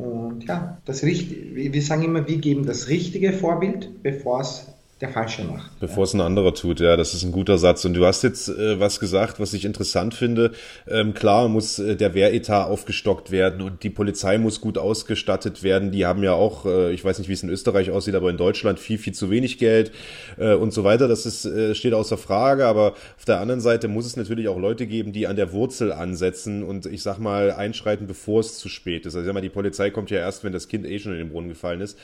Und ja, das Richtige, wir sagen immer, wir geben das richtige Vorbild, bevor es der Falsche macht. Bevor ja. es ein anderer tut, ja, das ist ein guter Satz. Und du hast jetzt äh, was gesagt, was ich interessant finde. Ähm, klar muss äh, der Wehretat aufgestockt werden und die Polizei muss gut ausgestattet werden. Die haben ja auch, äh, ich weiß nicht, wie es in Österreich aussieht, aber in Deutschland viel, viel zu wenig Geld äh, und so weiter. Das ist, äh, steht außer Frage. Aber auf der anderen Seite muss es natürlich auch Leute geben, die an der Wurzel ansetzen und ich sag mal einschreiten, bevor es zu spät ist. Also ich sag mal, die Polizei kommt ja erst, wenn das Kind eh schon in den Brunnen gefallen ist.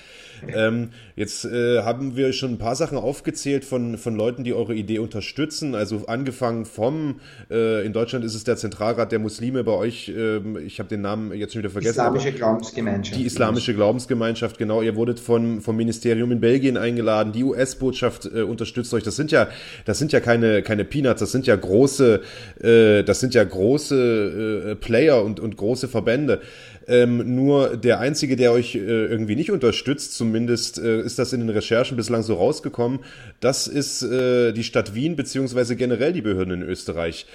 Ähm, jetzt äh, haben wir schon ein paar Sachen Sachen aufgezählt von, von Leuten, die eure Idee unterstützen. Also angefangen vom, äh, in Deutschland ist es der Zentralrat der Muslime, bei euch, äh, ich habe den Namen jetzt schon wieder vergessen. Islamische Glaubensgemeinschaft. Die Islamische Glaubensgemeinschaft, genau. Ihr wurdet von, vom Ministerium in Belgien eingeladen. Die US-Botschaft äh, unterstützt euch. Das sind ja, das sind ja keine, keine Peanuts, das sind ja große, äh, das sind ja große äh, Player und, und große Verbände. Ähm, nur der einzige, der euch äh, irgendwie nicht unterstützt, zumindest äh, ist das in den Recherchen bislang so rausgekommen, das ist äh, die Stadt Wien beziehungsweise generell die Behörden in Österreich.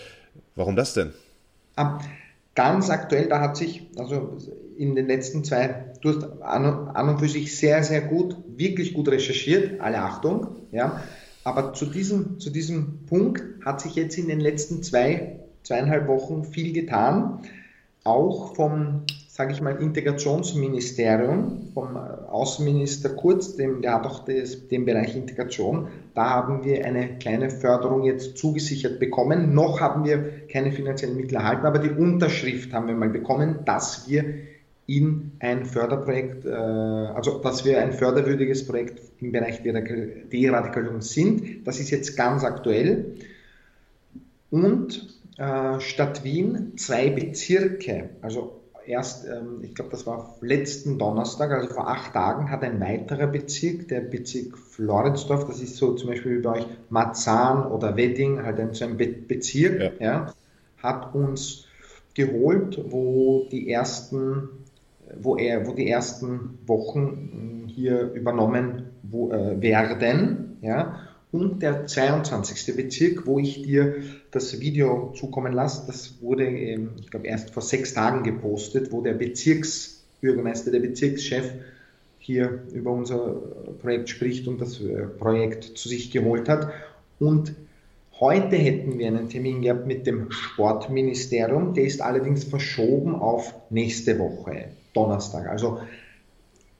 Warum das denn? Ah, ganz aktuell, da hat sich also in den letzten zwei, du hast an, an und für sich sehr, sehr gut, wirklich gut recherchiert, alle Achtung, ja. Aber zu diesem, zu diesem Punkt hat sich jetzt in den letzten zwei, zweieinhalb Wochen viel getan. Auch vom sage ich mal, Integrationsministerium vom Außenminister Kurz, dem, der hat auch das, den Bereich Integration. Da haben wir eine kleine Förderung jetzt zugesichert bekommen. Noch haben wir keine finanziellen Mittel erhalten, aber die Unterschrift haben wir mal bekommen, dass wir in ein Förderprojekt, äh, also dass wir ein förderwürdiges Projekt im Bereich Deradikalisierung sind. Das ist jetzt ganz aktuell. Und äh, Stadt Wien zwei Bezirke, also erst, ähm, ich glaube, das war letzten Donnerstag, also vor acht Tagen, hat ein weiterer Bezirk, der Bezirk Floridsdorf, das ist so zum Beispiel wie bei euch Marzahn oder Wedding, halt ein, so ein Be Bezirk, ja. ja. hat uns geholt, wo die ersten, wo er, wo die ersten Wochen hm, hier übernommen wo, äh, werden, ja und der 22. Bezirk, wo ich dir das Video zukommen lasse. Das wurde, ähm, ich glaube, erst vor sechs Tagen gepostet, wo der Bezirksbürgermeister, der Bezirkschef hier über unser Projekt spricht und das äh, Projekt zu sich geholt hat. Und heute hätten wir einen Termin gehabt mit dem Sportministerium, der ist allerdings verschoben auf nächste Woche, Donnerstag. Also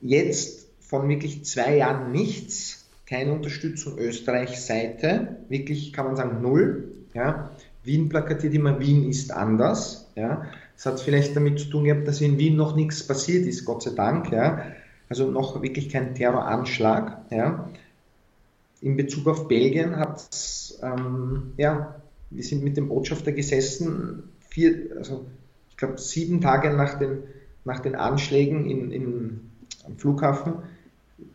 jetzt von wirklich zwei Jahren nichts keine Unterstützung Österreichs Seite, wirklich kann man sagen null. Ja. Wien plakatiert immer, Wien ist anders. Ja. Das hat vielleicht damit zu tun gehabt, dass in Wien noch nichts passiert ist, Gott sei Dank. Ja. Also noch wirklich kein Terroranschlag. Ja. In Bezug auf Belgien hat es, ähm, ja, wir sind mit dem Botschafter gesessen, vier, also ich glaube sieben Tage nach den, nach den Anschlägen in, in, am Flughafen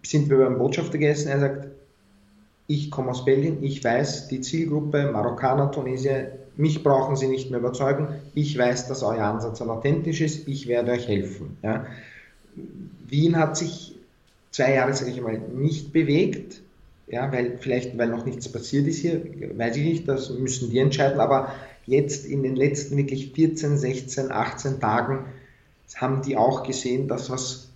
sind wir beim Botschafter gegessen. Er sagt, ich komme aus Belgien, ich weiß, die Zielgruppe Marokkaner, Tunesier, mich brauchen Sie nicht mehr überzeugen. Ich weiß, dass euer Ansatz authentisch ist. Ich werde euch helfen. Ja. Wien hat sich zwei Jahre, sage ich mal, nicht bewegt. Ja, weil vielleicht, weil noch nichts passiert ist hier, weiß ich nicht, das müssen die entscheiden. Aber jetzt in den letzten wirklich 14, 16, 18 Tagen haben die auch gesehen, dass was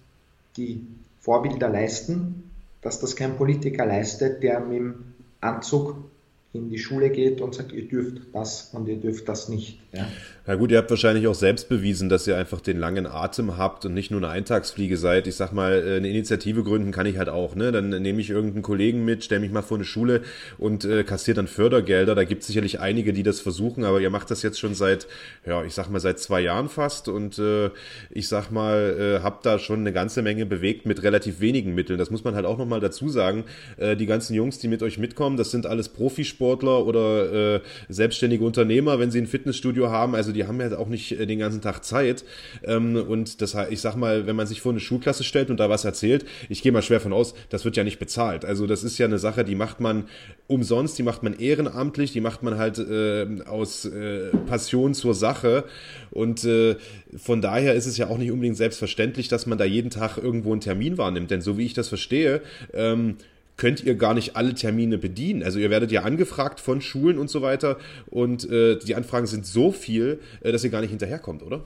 die Vorbilder leisten, dass das kein Politiker leistet, der mit dem Anzug in die Schule geht und sagt, ihr dürft das und ihr dürft das nicht. Ja. Na gut, ihr habt wahrscheinlich auch selbst bewiesen, dass ihr einfach den langen Atem habt und nicht nur eine Eintagsfliege seid. Ich sag mal, äh, eine Initiative gründen kann ich halt auch. Ne? Dann nehme ich irgendeinen Kollegen mit, stelle mich mal vor eine Schule und äh, kassiert dann Fördergelder. Da gibt es sicherlich einige, die das versuchen, aber ihr macht das jetzt schon seit, ja, ich sag mal, seit zwei Jahren fast und äh, ich sag mal, äh, habt da schon eine ganze Menge bewegt mit relativ wenigen Mitteln. Das muss man halt auch nochmal dazu sagen. Äh, die ganzen Jungs, die mit euch mitkommen, das sind alles Profisportler oder äh, selbstständige Unternehmer, wenn sie ein Fitnessstudio haben. Also die die haben ja auch nicht äh, den ganzen Tag Zeit. Ähm, und das, ich sag mal, wenn man sich vor eine Schulklasse stellt und da was erzählt, ich gehe mal schwer von aus, das wird ja nicht bezahlt. Also das ist ja eine Sache, die macht man umsonst, die macht man ehrenamtlich, die macht man halt äh, aus äh, Passion zur Sache. Und äh, von daher ist es ja auch nicht unbedingt selbstverständlich, dass man da jeden Tag irgendwo einen Termin wahrnimmt. Denn so wie ich das verstehe, ähm, könnt ihr gar nicht alle Termine bedienen. Also ihr werdet ja angefragt von Schulen und so weiter und äh, die Anfragen sind so viel, äh, dass ihr gar nicht hinterherkommt, oder?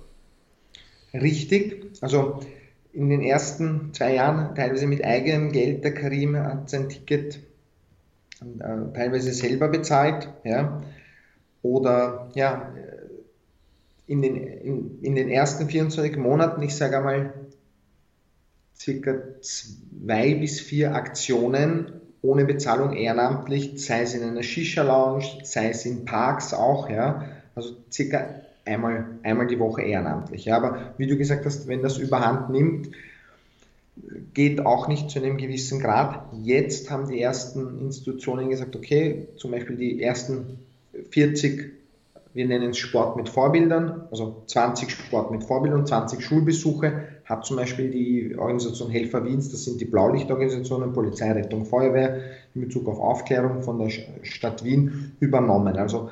Richtig. Also in den ersten zwei Jahren teilweise mit eigenem Geld. Der Karim hat sein Ticket äh, teilweise selber bezahlt, ja, oder ja, in den, in, in den ersten 24 Monaten, ich sage einmal, circa zwei bis vier Aktionen ohne Bezahlung ehrenamtlich, sei es in einer Shisha-Lounge, sei es in Parks auch, ja, also circa einmal, einmal die Woche ehrenamtlich. Ja, aber wie du gesagt hast, wenn das überhand nimmt, geht auch nicht zu einem gewissen Grad. Jetzt haben die ersten Institutionen gesagt, okay, zum Beispiel die ersten 40, wir nennen es Sport mit Vorbildern, also 20 Sport mit Vorbildern, 20 Schulbesuche, hat zum Beispiel die Organisation Helfer Wiens, das sind die Blaulichtorganisationen, Polizei, Rettung, Feuerwehr, in Bezug auf Aufklärung von der Stadt Wien übernommen. Also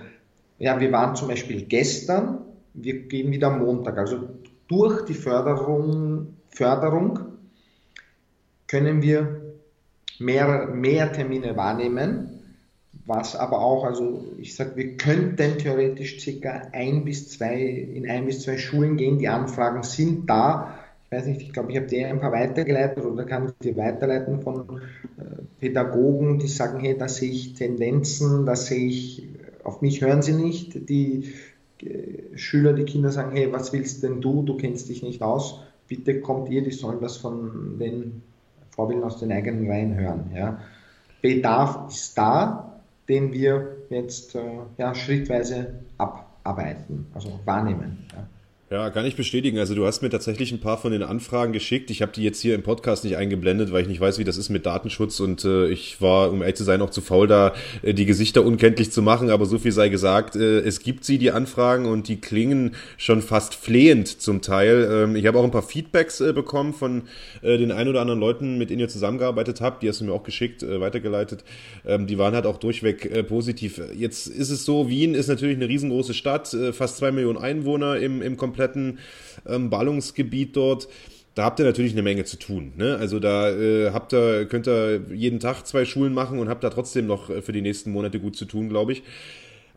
ja, wir waren zum Beispiel gestern, wir gehen wieder am Montag. Also durch die Förderung, Förderung können wir mehr, mehr Termine wahrnehmen, was aber auch, also ich sage, wir könnten theoretisch circa ein bis zwei, in ein bis zwei Schulen gehen, die Anfragen sind da. Ich weiß nicht, ich glaube, ich habe dir ein paar weitergeleitet oder kann ich dir weiterleiten von äh, Pädagogen, die sagen, hey, da sehe ich Tendenzen, da sehe ich, auf mich hören sie nicht. Die äh, Schüler, die Kinder sagen, hey, was willst denn du? Du kennst dich nicht aus. Bitte kommt ihr, die sollen das von den Vorbildern aus den eigenen Reihen hören. Ja. Bedarf ist da, den wir jetzt äh, ja, schrittweise abarbeiten, also wahrnehmen. Ja. Ja, kann ich bestätigen. Also du hast mir tatsächlich ein paar von den Anfragen geschickt. Ich habe die jetzt hier im Podcast nicht eingeblendet, weil ich nicht weiß, wie das ist mit Datenschutz und äh, ich war, um ehrlich zu sein, auch zu faul, da äh, die Gesichter unkenntlich zu machen. Aber so viel sei gesagt, äh, es gibt sie, die Anfragen, und die klingen schon fast flehend zum Teil. Ähm, ich habe auch ein paar Feedbacks äh, bekommen von äh, den ein oder anderen Leuten, mit denen ihr zusammengearbeitet habt. Die hast du mir auch geschickt, äh, weitergeleitet. Ähm, die waren halt auch durchweg positiv. Jetzt ist es so, Wien ist natürlich eine riesengroße Stadt, fast zwei Millionen Einwohner im, im kompletten kompletten ähm, Ballungsgebiet dort. Da habt ihr natürlich eine Menge zu tun. Ne? Also da äh, habt ihr, könnt ihr jeden Tag zwei Schulen machen und habt da trotzdem noch äh, für die nächsten Monate gut zu tun, glaube ich.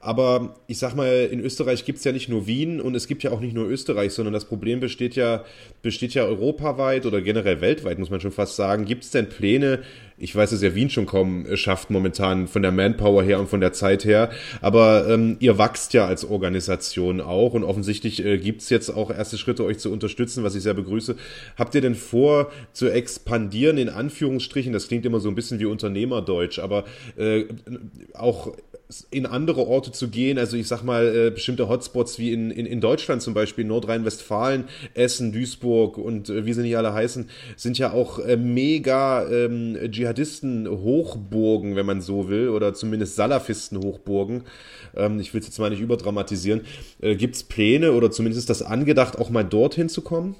Aber ich sag mal, in Österreich gibt es ja nicht nur Wien und es gibt ja auch nicht nur Österreich, sondern das Problem besteht ja, besteht ja europaweit oder generell weltweit, muss man schon fast sagen. Gibt es denn Pläne, ich weiß, dass ja Wien schon kaum äh, schafft momentan von der Manpower her und von der Zeit her, aber ähm, ihr wachst ja als Organisation auch und offensichtlich äh, gibt's jetzt auch erste Schritte, euch zu unterstützen, was ich sehr begrüße. Habt ihr denn vor, zu expandieren, in Anführungsstrichen, das klingt immer so ein bisschen wie Unternehmerdeutsch, aber äh, auch in andere Orte zu gehen, also ich sag mal, äh, bestimmte Hotspots wie in, in, in Deutschland zum Beispiel, Nordrhein-Westfalen, Essen, Duisburg und äh, wie sie nicht alle heißen, sind ja auch äh, mega ähm, Dschihadisten-Hochburgen, wenn man so will, oder zumindest Salafisten-Hochburgen. Ähm, ich will es jetzt mal nicht überdramatisieren. Äh, Gibt es Pläne oder zumindest ist das angedacht, auch mal dorthin zu kommen?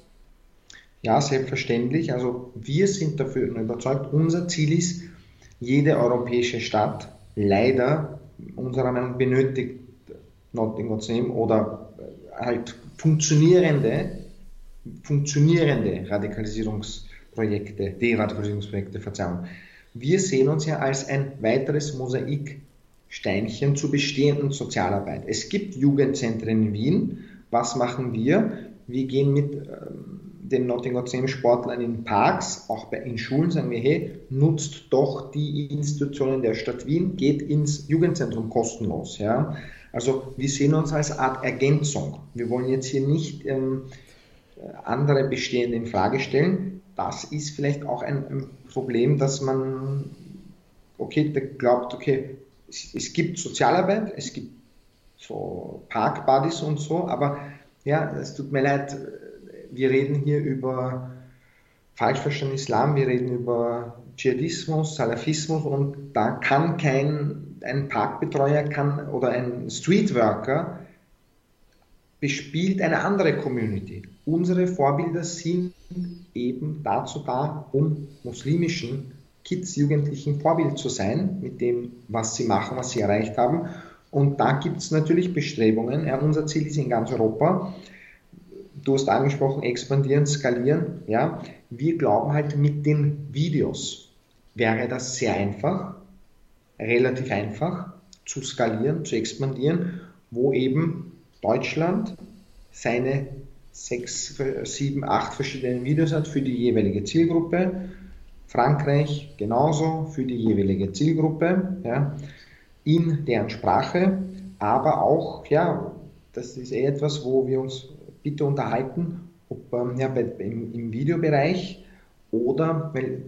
Ja, selbstverständlich. Also wir sind dafür überzeugt. Unser Ziel ist, jede europäische Stadt leider unserer Meinung benötigt Nottingham oder halt funktionierende, funktionierende Radikalisierungsprojekte, Deradikalisierungsprojekte, Verzeihung. Wir sehen uns ja als ein weiteres Mosaiksteinchen zur bestehenden Sozialarbeit. Es gibt Jugendzentren in Wien. Was machen wir? Wir gehen mit ähm, den Nottingham Sportlern in Parks, auch bei, in Schulen, sagen wir, hey, nutzt doch die Institutionen der Stadt Wien, geht ins Jugendzentrum kostenlos. Ja? Also wir sehen uns als Art Ergänzung. Wir wollen jetzt hier nicht ähm, andere Bestehende in Frage stellen. Das ist vielleicht auch ein, ein Problem, dass man, okay, glaubt, okay, es, es gibt Sozialarbeit, es gibt so Parkbuddies und so, aber ja, es tut mir leid, wir reden hier über falsch verstanden Islam, wir reden über Dschihadismus, Salafismus und da kann kein ein Parkbetreuer kann oder ein Streetworker bespielt eine andere Community. Unsere Vorbilder sind eben dazu da, um muslimischen Kids, Jugendlichen Vorbild zu sein, mit dem, was sie machen, was sie erreicht haben. Und da gibt es natürlich Bestrebungen. Ja, unser Ziel ist in ganz Europa, du hast angesprochen, expandieren, skalieren. Ja, wir glauben halt mit den Videos wäre das sehr einfach, relativ einfach zu skalieren, zu expandieren, wo eben Deutschland seine sechs, sieben, acht verschiedene Videos hat für die jeweilige Zielgruppe. Frankreich genauso für die jeweilige Zielgruppe, ja, in deren Sprache, aber auch, ja, das ist eh etwas, wo wir uns bitte unterhalten, ob ähm, ja, bei, im, im Videobereich oder, weil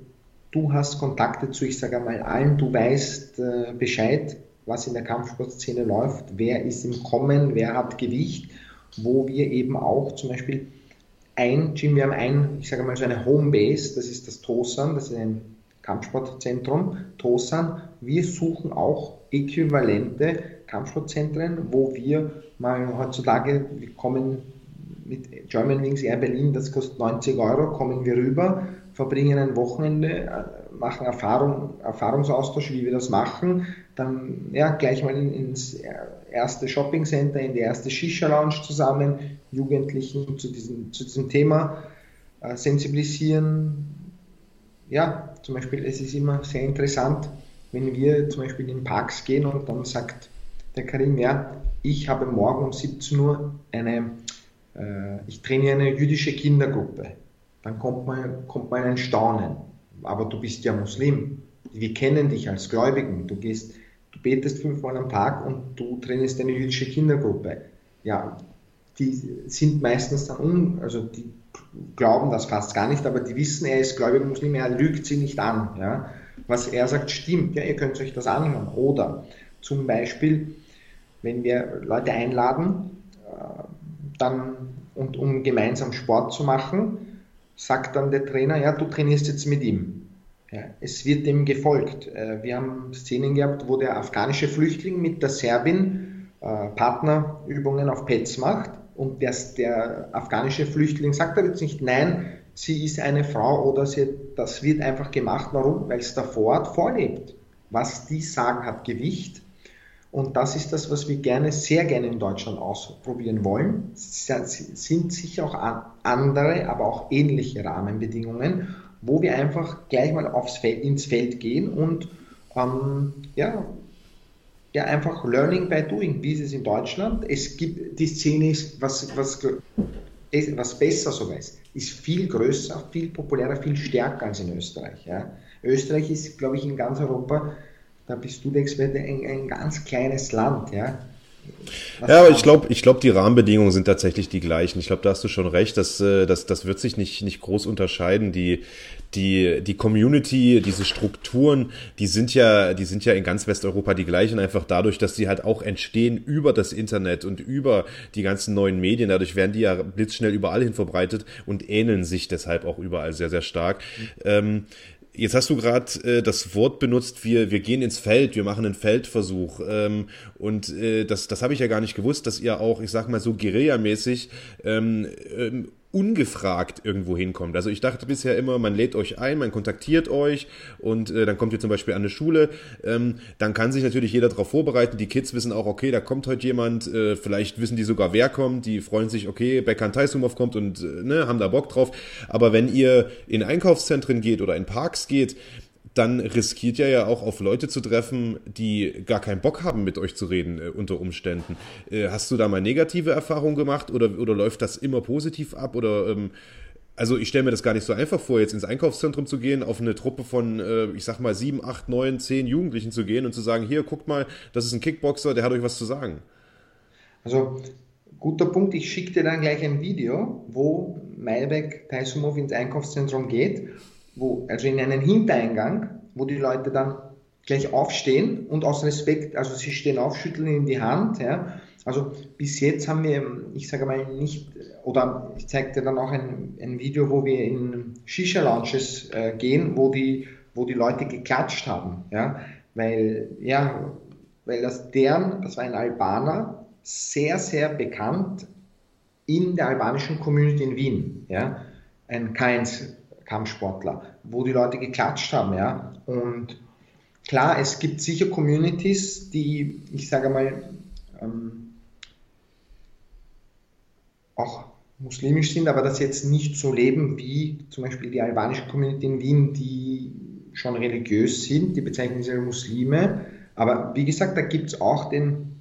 du hast Kontakte zu, ich sage einmal, allen, du weißt äh, Bescheid, was in der Kampfsportszene läuft, wer ist im Kommen, wer hat Gewicht, wo wir eben auch zum Beispiel ein Gym, wir haben ein, ich sage mal so eine Homebase, das ist das Tosan, das ist ein Kampfsportzentrum, Tosan. Wir suchen auch äquivalente Kampfsportzentren, wo wir mal heutzutage, wir kommen mit German Wings Air Berlin, das kostet 90 Euro, kommen wir rüber, verbringen ein Wochenende, äh, machen Erfahrung, Erfahrungsaustausch, wie wir das machen, dann ja, gleich mal ins erste Shopping Center, in die erste Shisha Lounge zusammen, Jugendlichen zu diesem, zu diesem Thema äh, sensibilisieren. Ja, zum Beispiel, es ist immer sehr interessant, wenn wir zum Beispiel in Parks gehen und dann sagt der Karim, ja, ich habe morgen um 17 Uhr eine, ich trainiere eine jüdische Kindergruppe. Dann kommt man, kommt man in ein Staunen. Aber du bist ja Muslim. Wir kennen dich als Gläubigen. Du gehst, du betest fünfmal am Tag und du trainierst eine jüdische Kindergruppe. Ja, die sind meistens dann un, also die glauben das fast gar nicht, aber die wissen, er ist gläubiger Muslim, er lügt sie nicht an. Ja. Was er sagt, stimmt, ja, ihr könnt euch das anhören. Oder zum Beispiel, wenn wir Leute einladen, äh, dann und um gemeinsam Sport zu machen, sagt dann der Trainer, ja, du trainierst jetzt mit ihm. Ja, es wird dem gefolgt. Äh, wir haben Szenen gehabt, wo der afghanische Flüchtling mit der Serbin äh, Partnerübungen auf Pets macht und das, der afghanische Flüchtling sagt aber jetzt nicht, nein, sie ist eine Frau oder sie, das wird einfach gemacht. Warum? Weil es der Vorort vorlebt. Was die sagen, hat Gewicht. Und das ist das, was wir gerne, sehr gerne in Deutschland ausprobieren wollen. Es sind sicher auch andere, aber auch ähnliche Rahmenbedingungen, wo wir einfach gleich mal aufs Feld, ins Feld gehen und ähm, ja, ja, einfach Learning by Doing, wie ist es in Deutschland. Es gibt, die Szene ist, was, was, was besser so ist, ist viel größer, viel populärer, viel stärker als in Österreich. Ja. Österreich ist, glaube ich, in ganz Europa, da bist du der Experte, ein, ein ganz kleines Land. Ja. Ja, aber ich glaube, ich glaube, die Rahmenbedingungen sind tatsächlich die gleichen. Ich glaube, da hast du schon recht, dass äh, das, das wird sich nicht, nicht groß unterscheiden. Die, die, die Community, diese Strukturen, die sind ja, die sind ja in ganz Westeuropa die gleichen, einfach dadurch, dass sie halt auch entstehen über das Internet und über die ganzen neuen Medien. Dadurch werden die ja blitzschnell überall hin verbreitet und ähneln sich deshalb auch überall sehr, sehr stark. Mhm. Ähm, Jetzt hast du gerade äh, das Wort benutzt, wir, wir gehen ins Feld, wir machen einen Feldversuch. Ähm, und äh, das, das habe ich ja gar nicht gewusst, dass ihr auch, ich sag mal so Guerilla-mäßig ähm, ähm, ungefragt irgendwo hinkommt. Also ich dachte bisher immer, man lädt euch ein, man kontaktiert euch und äh, dann kommt ihr zum Beispiel an eine Schule. Ähm, dann kann sich natürlich jeder darauf vorbereiten. Die Kids wissen auch, okay, da kommt heute jemand. Äh, vielleicht wissen die sogar, wer kommt. Die freuen sich, okay, Bekan Taisumov kommt und äh, ne, haben da Bock drauf. Aber wenn ihr in Einkaufszentren geht oder in Parks geht, dann riskiert ihr ja auch auf Leute zu treffen, die gar keinen Bock haben, mit euch zu reden äh, unter Umständen. Äh, hast du da mal negative Erfahrungen gemacht oder, oder läuft das immer positiv ab? Oder ähm, also ich stelle mir das gar nicht so einfach vor, jetzt ins Einkaufszentrum zu gehen, auf eine Truppe von, äh, ich sag mal, sieben, acht, neun, zehn Jugendlichen zu gehen und zu sagen, hier, guckt mal, das ist ein Kickboxer, der hat euch was zu sagen. Also guter Punkt, ich schicke dir dann gleich ein Video, wo Mailbeck Taisumov ins Einkaufszentrum geht wo, also in einen Hintereingang, wo die Leute dann gleich aufstehen und aus Respekt, also sie stehen auf, schütteln in die Hand. Ja. Also bis jetzt haben wir, ich sage mal nicht, oder ich zeige dir dann auch ein, ein Video, wo wir in Shisha-Lounges äh, gehen, wo die, wo die Leute geklatscht haben. Ja. Weil, ja, weil das deren, das war ein Albaner, sehr, sehr bekannt in der albanischen Community in Wien. Ja. Ein K1 Kampfsportler, wo die Leute geklatscht haben, ja. Und klar, es gibt sicher Communities, die, ich sage mal, ähm, auch muslimisch sind, aber das jetzt nicht so leben wie zum Beispiel die albanische Community in Wien, die schon religiös sind, die bezeichnen sich als Muslime. Aber wie gesagt, da gibt es auch den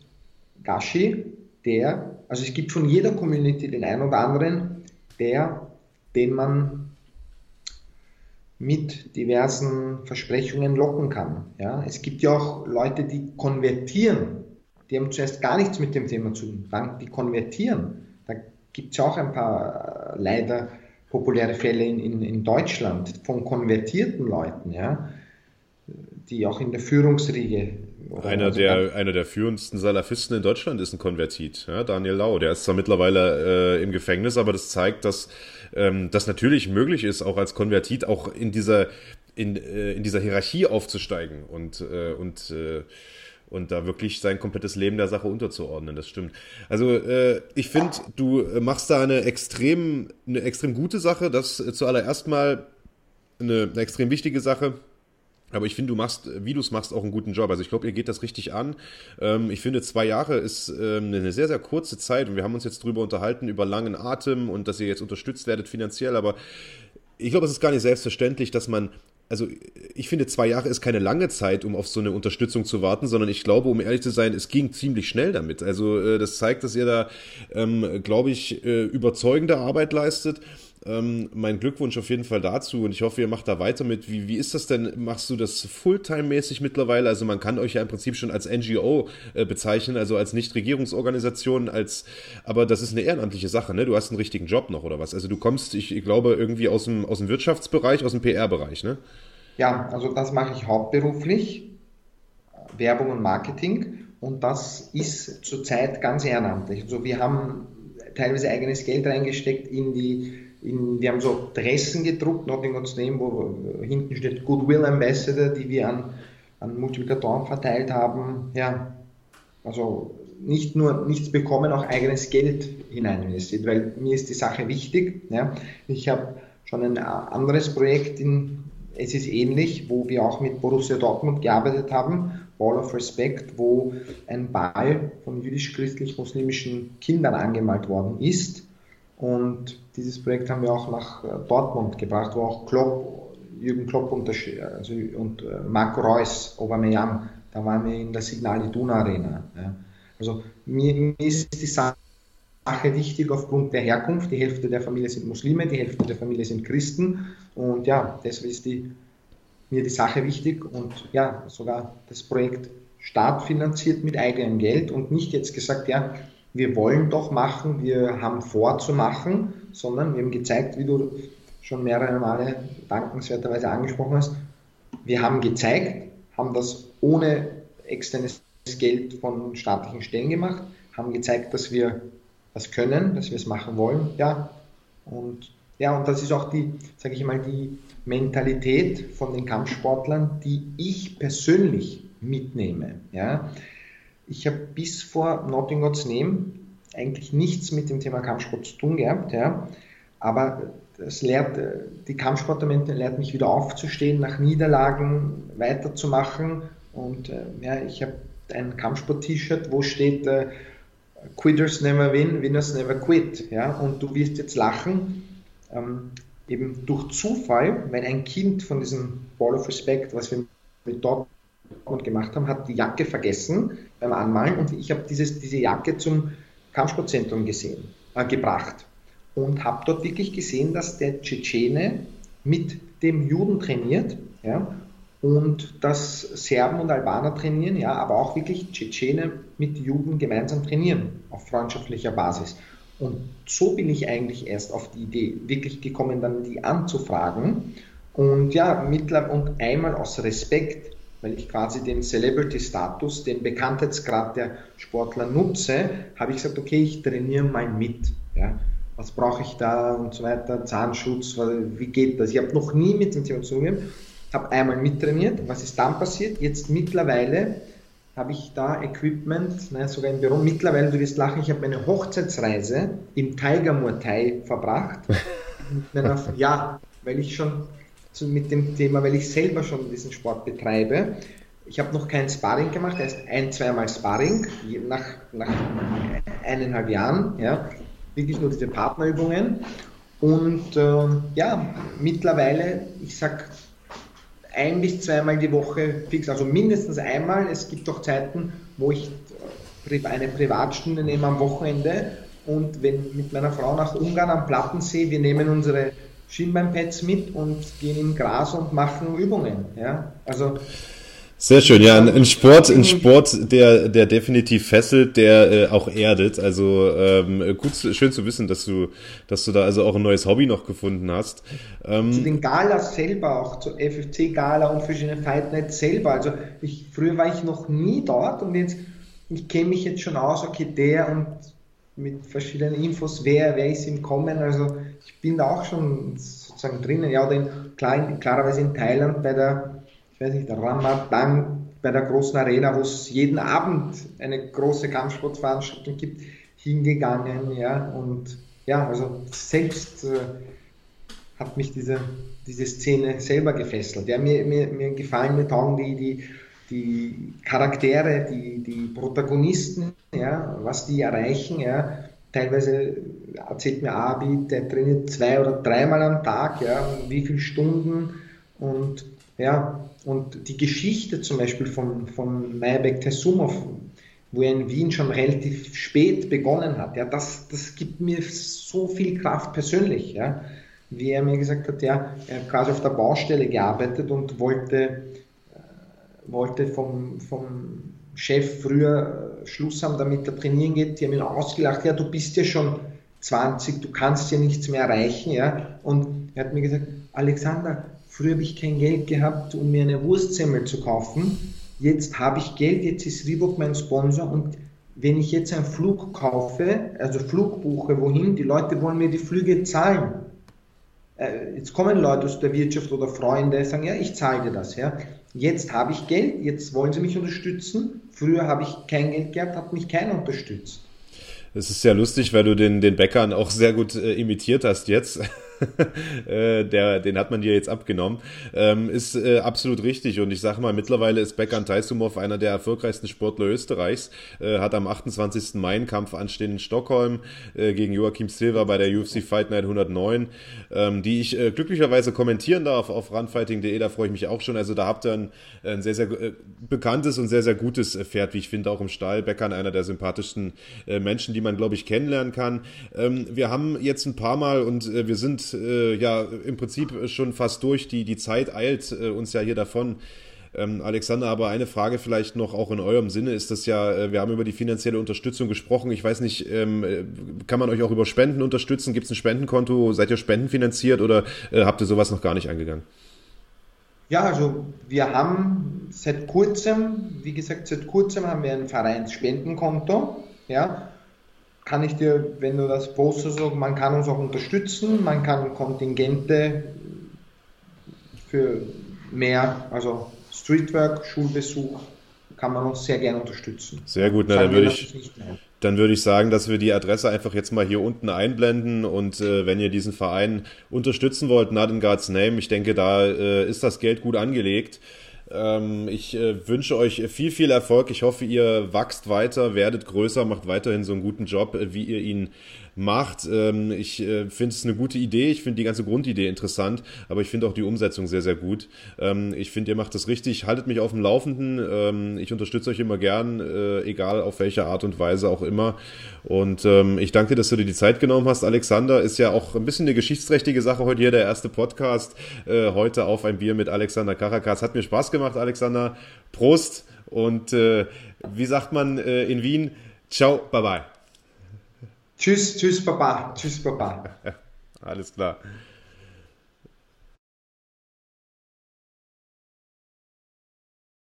Gashi, der, also es gibt von jeder Community den einen oder anderen, der, den man mit diversen Versprechungen locken kann. Ja, es gibt ja auch Leute, die konvertieren. Die haben zuerst gar nichts mit dem Thema zu tun, die konvertieren. Da gibt es ja auch ein paar äh, leider populäre Fälle in, in, in Deutschland von konvertierten Leuten, ja, die auch in der Führungsriege einer der, einer der führendsten Salafisten in Deutschland ist ein Konvertit, ja, Daniel Lau. Der ist zwar mittlerweile äh, im Gefängnis, aber das zeigt, dass ähm, das natürlich möglich ist, auch als Konvertit auch in dieser, in, äh, in dieser Hierarchie aufzusteigen und, äh, und äh, und da wirklich sein komplettes Leben der Sache unterzuordnen. Das stimmt. Also äh, ich finde, du machst da eine extrem, eine extrem gute Sache. Das zuallererst mal eine, eine extrem wichtige Sache. Aber ich finde, du machst, wie du es machst, auch einen guten Job. Also ich glaube, ihr geht das richtig an. Ähm, ich finde, zwei Jahre ist ähm, eine sehr, sehr kurze Zeit und wir haben uns jetzt drüber unterhalten, über langen Atem und dass ihr jetzt unterstützt werdet finanziell. Aber ich glaube, es ist gar nicht selbstverständlich, dass man also ich finde, zwei Jahre ist keine lange Zeit, um auf so eine Unterstützung zu warten, sondern ich glaube, um ehrlich zu sein, es ging ziemlich schnell damit. Also äh, das zeigt, dass ihr da, ähm, glaube ich, äh, überzeugende Arbeit leistet. Ähm, mein Glückwunsch auf jeden Fall dazu und ich hoffe, ihr macht da weiter mit. Wie, wie ist das denn? Machst du das Fulltime-mäßig mittlerweile? Also man kann euch ja im Prinzip schon als NGO äh, bezeichnen, also als Nichtregierungsorganisation, als aber das ist eine ehrenamtliche Sache, ne? Du hast einen richtigen Job noch oder was? Also du kommst, ich, ich glaube, irgendwie aus dem, aus dem Wirtschaftsbereich, aus dem PR-Bereich, ne? Ja, also das mache ich hauptberuflich, Werbung und Marketing und das ist zurzeit ganz ehrenamtlich. Also wir haben teilweise eigenes Geld reingesteckt in die in, wir haben so Dressen gedruckt, Nottingham's Name, wo hinten steht Goodwill Ambassador, die wir an, an Multiplikatoren verteilt haben. Ja, also nicht nur nichts bekommen, auch eigenes Geld hinein investiert, weil mir ist die Sache wichtig. Ja. Ich habe schon ein anderes Projekt, in, es ist ähnlich, wo wir auch mit Borussia Dortmund gearbeitet haben, Ball of Respect, wo ein Ball von jüdisch-christlich-muslimischen Kindern angemalt worden ist und dieses Projekt haben wir auch nach äh, Dortmund gebracht, wo auch Klopp, Jürgen Klopp also, und äh, Marco Reus, Aubameyang, da waren wir in der Signal Iduna Arena. Ja. Also mir, mir ist die Sache wichtig aufgrund der Herkunft. Die Hälfte der Familie sind Muslime, die Hälfte der Familie sind Christen. Und ja, deshalb ist die, mir die Sache wichtig und ja, sogar das Projekt staatfinanziert mit eigenem Geld und nicht jetzt gesagt, ja, wir wollen doch machen, wir haben vor zu machen, sondern wir haben gezeigt, wie du schon mehrere Male dankenswerterweise angesprochen hast, wir haben gezeigt, haben das ohne externes Geld von staatlichen Stellen gemacht, haben gezeigt, dass wir das können, dass wir es machen wollen, ja. Und ja, und das ist auch die, sage ich mal, die Mentalität von den Kampfsportlern, die ich persönlich mitnehme, ja. Ich habe bis vor Notting God's Name eigentlich nichts mit dem Thema Kampfsport zu tun gehabt, ja. Aber das lehrt, die Kampfsportamente lehrt mich wieder aufzustehen, nach Niederlagen weiterzumachen. Und äh, ja, ich habe ein Kampfsport-T-Shirt, wo steht äh, Quitters never win, winners never quit. Ja? Und du wirst jetzt lachen, ähm, eben durch Zufall, weil ein Kind von diesem Ball of Respect, was wir mit dort und gemacht haben, hat die Jacke vergessen beim Anmalen und ich habe diese Jacke zum Kampfsportzentrum gesehen, äh, gebracht und habe dort wirklich gesehen, dass der Tschetschene mit dem Juden trainiert ja, und dass Serben und Albaner trainieren, ja, aber auch wirklich Tschetschene mit Juden gemeinsam trainieren auf freundschaftlicher Basis. Und so bin ich eigentlich erst auf die Idee wirklich gekommen, dann die anzufragen. Und ja, mittlerweile und einmal aus Respekt weil ich quasi den Celebrity-Status, den Bekanntheitsgrad der Sportler nutze, habe ich gesagt, okay, ich trainiere mal mit. Ja. Was brauche ich da und so weiter, Zahnschutz, wie geht das? Ich habe noch nie mit dem Thema zu tun habe einmal mittrainiert. Was ist dann passiert? Jetzt mittlerweile habe ich da Equipment, naja, sogar im Büro. Mittlerweile, du wirst lachen, ich habe meine Hochzeitsreise im Tiger Muay Thai verbracht. ja, weil ich schon zu, mit dem Thema, weil ich selber schon diesen Sport betreibe. Ich habe noch kein Sparring gemacht, erst ein, zweimal Sparring nach, nach eineinhalb Jahren, ja, wirklich nur diese Partnerübungen. Und äh, ja, mittlerweile, ich sag ein bis zweimal die Woche fix, also mindestens einmal. Es gibt auch Zeiten, wo ich eine Privatstunde nehme am Wochenende und wenn mit meiner Frau nach Ungarn am Plattensee, wir nehmen unsere Schienbeinpads mit und gehen im Gras und machen Übungen. Ja? Also sehr schön, ja, ein, ein Sport, ein Sport, der, der definitiv fesselt, der äh, auch erdet. Also ähm, gut, schön zu wissen, dass du, dass du da also auch ein neues Hobby noch gefunden hast. Ähm, zu den Galas selber, auch zu FFC Gala und verschiedene Fight Nights selber. Also ich, früher war ich noch nie dort und jetzt, ich kenne mich jetzt schon aus, okay, der und mit verschiedenen Infos, wer, wer ist im Kommen. Also ich bin da auch schon sozusagen drinnen. Ja, oder in, klar, klarerweise in Thailand bei der ich weiß nicht, Ramadan bei der großen Arena, wo es jeden Abend eine große Kampfsportveranstaltung gibt, hingegangen, ja, und ja, also selbst äh, hat mich diese, diese Szene selber gefesselt. Ja, mir, mir, mir gefallen mir taugen die, die, die Charaktere, die, die Protagonisten, ja, was die erreichen, ja. Teilweise erzählt mir Abi, der trainiert zwei oder dreimal am Tag, ja, wie viele Stunden und ja, und die Geschichte zum Beispiel von, von Mayabek Tesumov, wo er in Wien schon relativ spät begonnen hat, ja, das, das gibt mir so viel Kraft persönlich. Ja. Wie er mir gesagt hat, ja, er hat quasi auf der Baustelle gearbeitet und wollte, wollte vom, vom Chef früher äh, Schluss haben, damit er trainieren geht. Die haben ihn ausgelacht, ja, du bist ja schon 20, du kannst ja nichts mehr erreichen. Ja. Und er hat mir gesagt, Alexander, Früher habe ich kein Geld gehabt, um mir eine Wurstsemmel zu kaufen. Jetzt habe ich Geld, jetzt ist Reebok mein Sponsor und wenn ich jetzt einen Flug kaufe, also Flug buche, wohin, die Leute wollen mir die Flüge zahlen. Äh, jetzt kommen Leute aus der Wirtschaft oder Freunde, sagen, ja, ich zahle dir das. Ja. Jetzt habe ich Geld, jetzt wollen sie mich unterstützen. Früher habe ich kein Geld gehabt, hat mich keiner unterstützt. Es ist sehr lustig, weil du den, den Bäckern auch sehr gut äh, imitiert hast jetzt. Äh, der, den hat man dir jetzt abgenommen. Ähm, ist äh, absolut richtig. Und ich sage mal, mittlerweile ist Bekan Taisumov einer der erfolgreichsten Sportler Österreichs. Äh, hat am 28. Mai einen Kampf anstehen in Stockholm äh, gegen Joachim Silva bei der UFC Fight Night 109, ähm, die ich äh, glücklicherweise kommentieren darf auf runfighting.de. Da freue ich mich auch schon. Also da habt ihr ein, ein sehr, sehr äh, bekanntes und sehr, sehr gutes Pferd, wie ich finde, auch im Stall. Bekan einer der sympathischsten Menschen, die man, glaube ich, kennenlernen kann. Ähm, wir haben jetzt ein paar Mal und wir sind äh, ja im Prinzip schon fast durch. Die, die Zeit eilt äh, uns ja hier davon. Ähm, Alexander, aber eine Frage vielleicht noch auch in eurem Sinne ist das ja, äh, wir haben über die finanzielle Unterstützung gesprochen. Ich weiß nicht, ähm, äh, kann man euch auch über Spenden unterstützen? Gibt es ein Spendenkonto? Seid ihr spendenfinanziert oder äh, habt ihr sowas noch gar nicht angegangen? Ja, also wir haben seit kurzem, wie gesagt, seit kurzem haben wir ein Vereinsspendenkonto. Ja, kann ich dir, wenn du das postest, man kann uns auch unterstützen, man kann Kontingente für mehr, also Streetwork, Schulbesuch, kann man uns sehr gerne unterstützen. Sehr gut, na, dann würde ich, dann würde ich sagen, dass wir die Adresse einfach jetzt mal hier unten einblenden und äh, wenn ihr diesen Verein unterstützen wollt, Not in God's Name, ich denke, da äh, ist das Geld gut angelegt. Ähm, ich äh, wünsche euch viel, viel Erfolg. Ich hoffe, ihr wachst weiter, werdet größer, macht weiterhin so einen guten Job, äh, wie ihr ihn macht. Ähm, ich äh, finde es eine gute Idee. Ich finde die ganze Grundidee interessant, aber ich finde auch die Umsetzung sehr, sehr gut. Ähm, ich finde, ihr macht das richtig. Haltet mich auf dem Laufenden. Ähm, ich unterstütze euch immer gern, äh, egal auf welche Art und Weise auch immer. Und ähm, ich danke dir, dass du dir die Zeit genommen hast, Alexander. Ist ja auch ein bisschen eine geschichtsträchtige Sache heute hier, der erste Podcast. Äh, heute auf ein Bier mit Alexander Karakas. Hat mir Spaß gemacht, Alexander. Prost. Und äh, wie sagt man äh, in Wien? Ciao, bye bye. Tschüss, tschüss, Papa. Tschüss, Papa. Alles klar.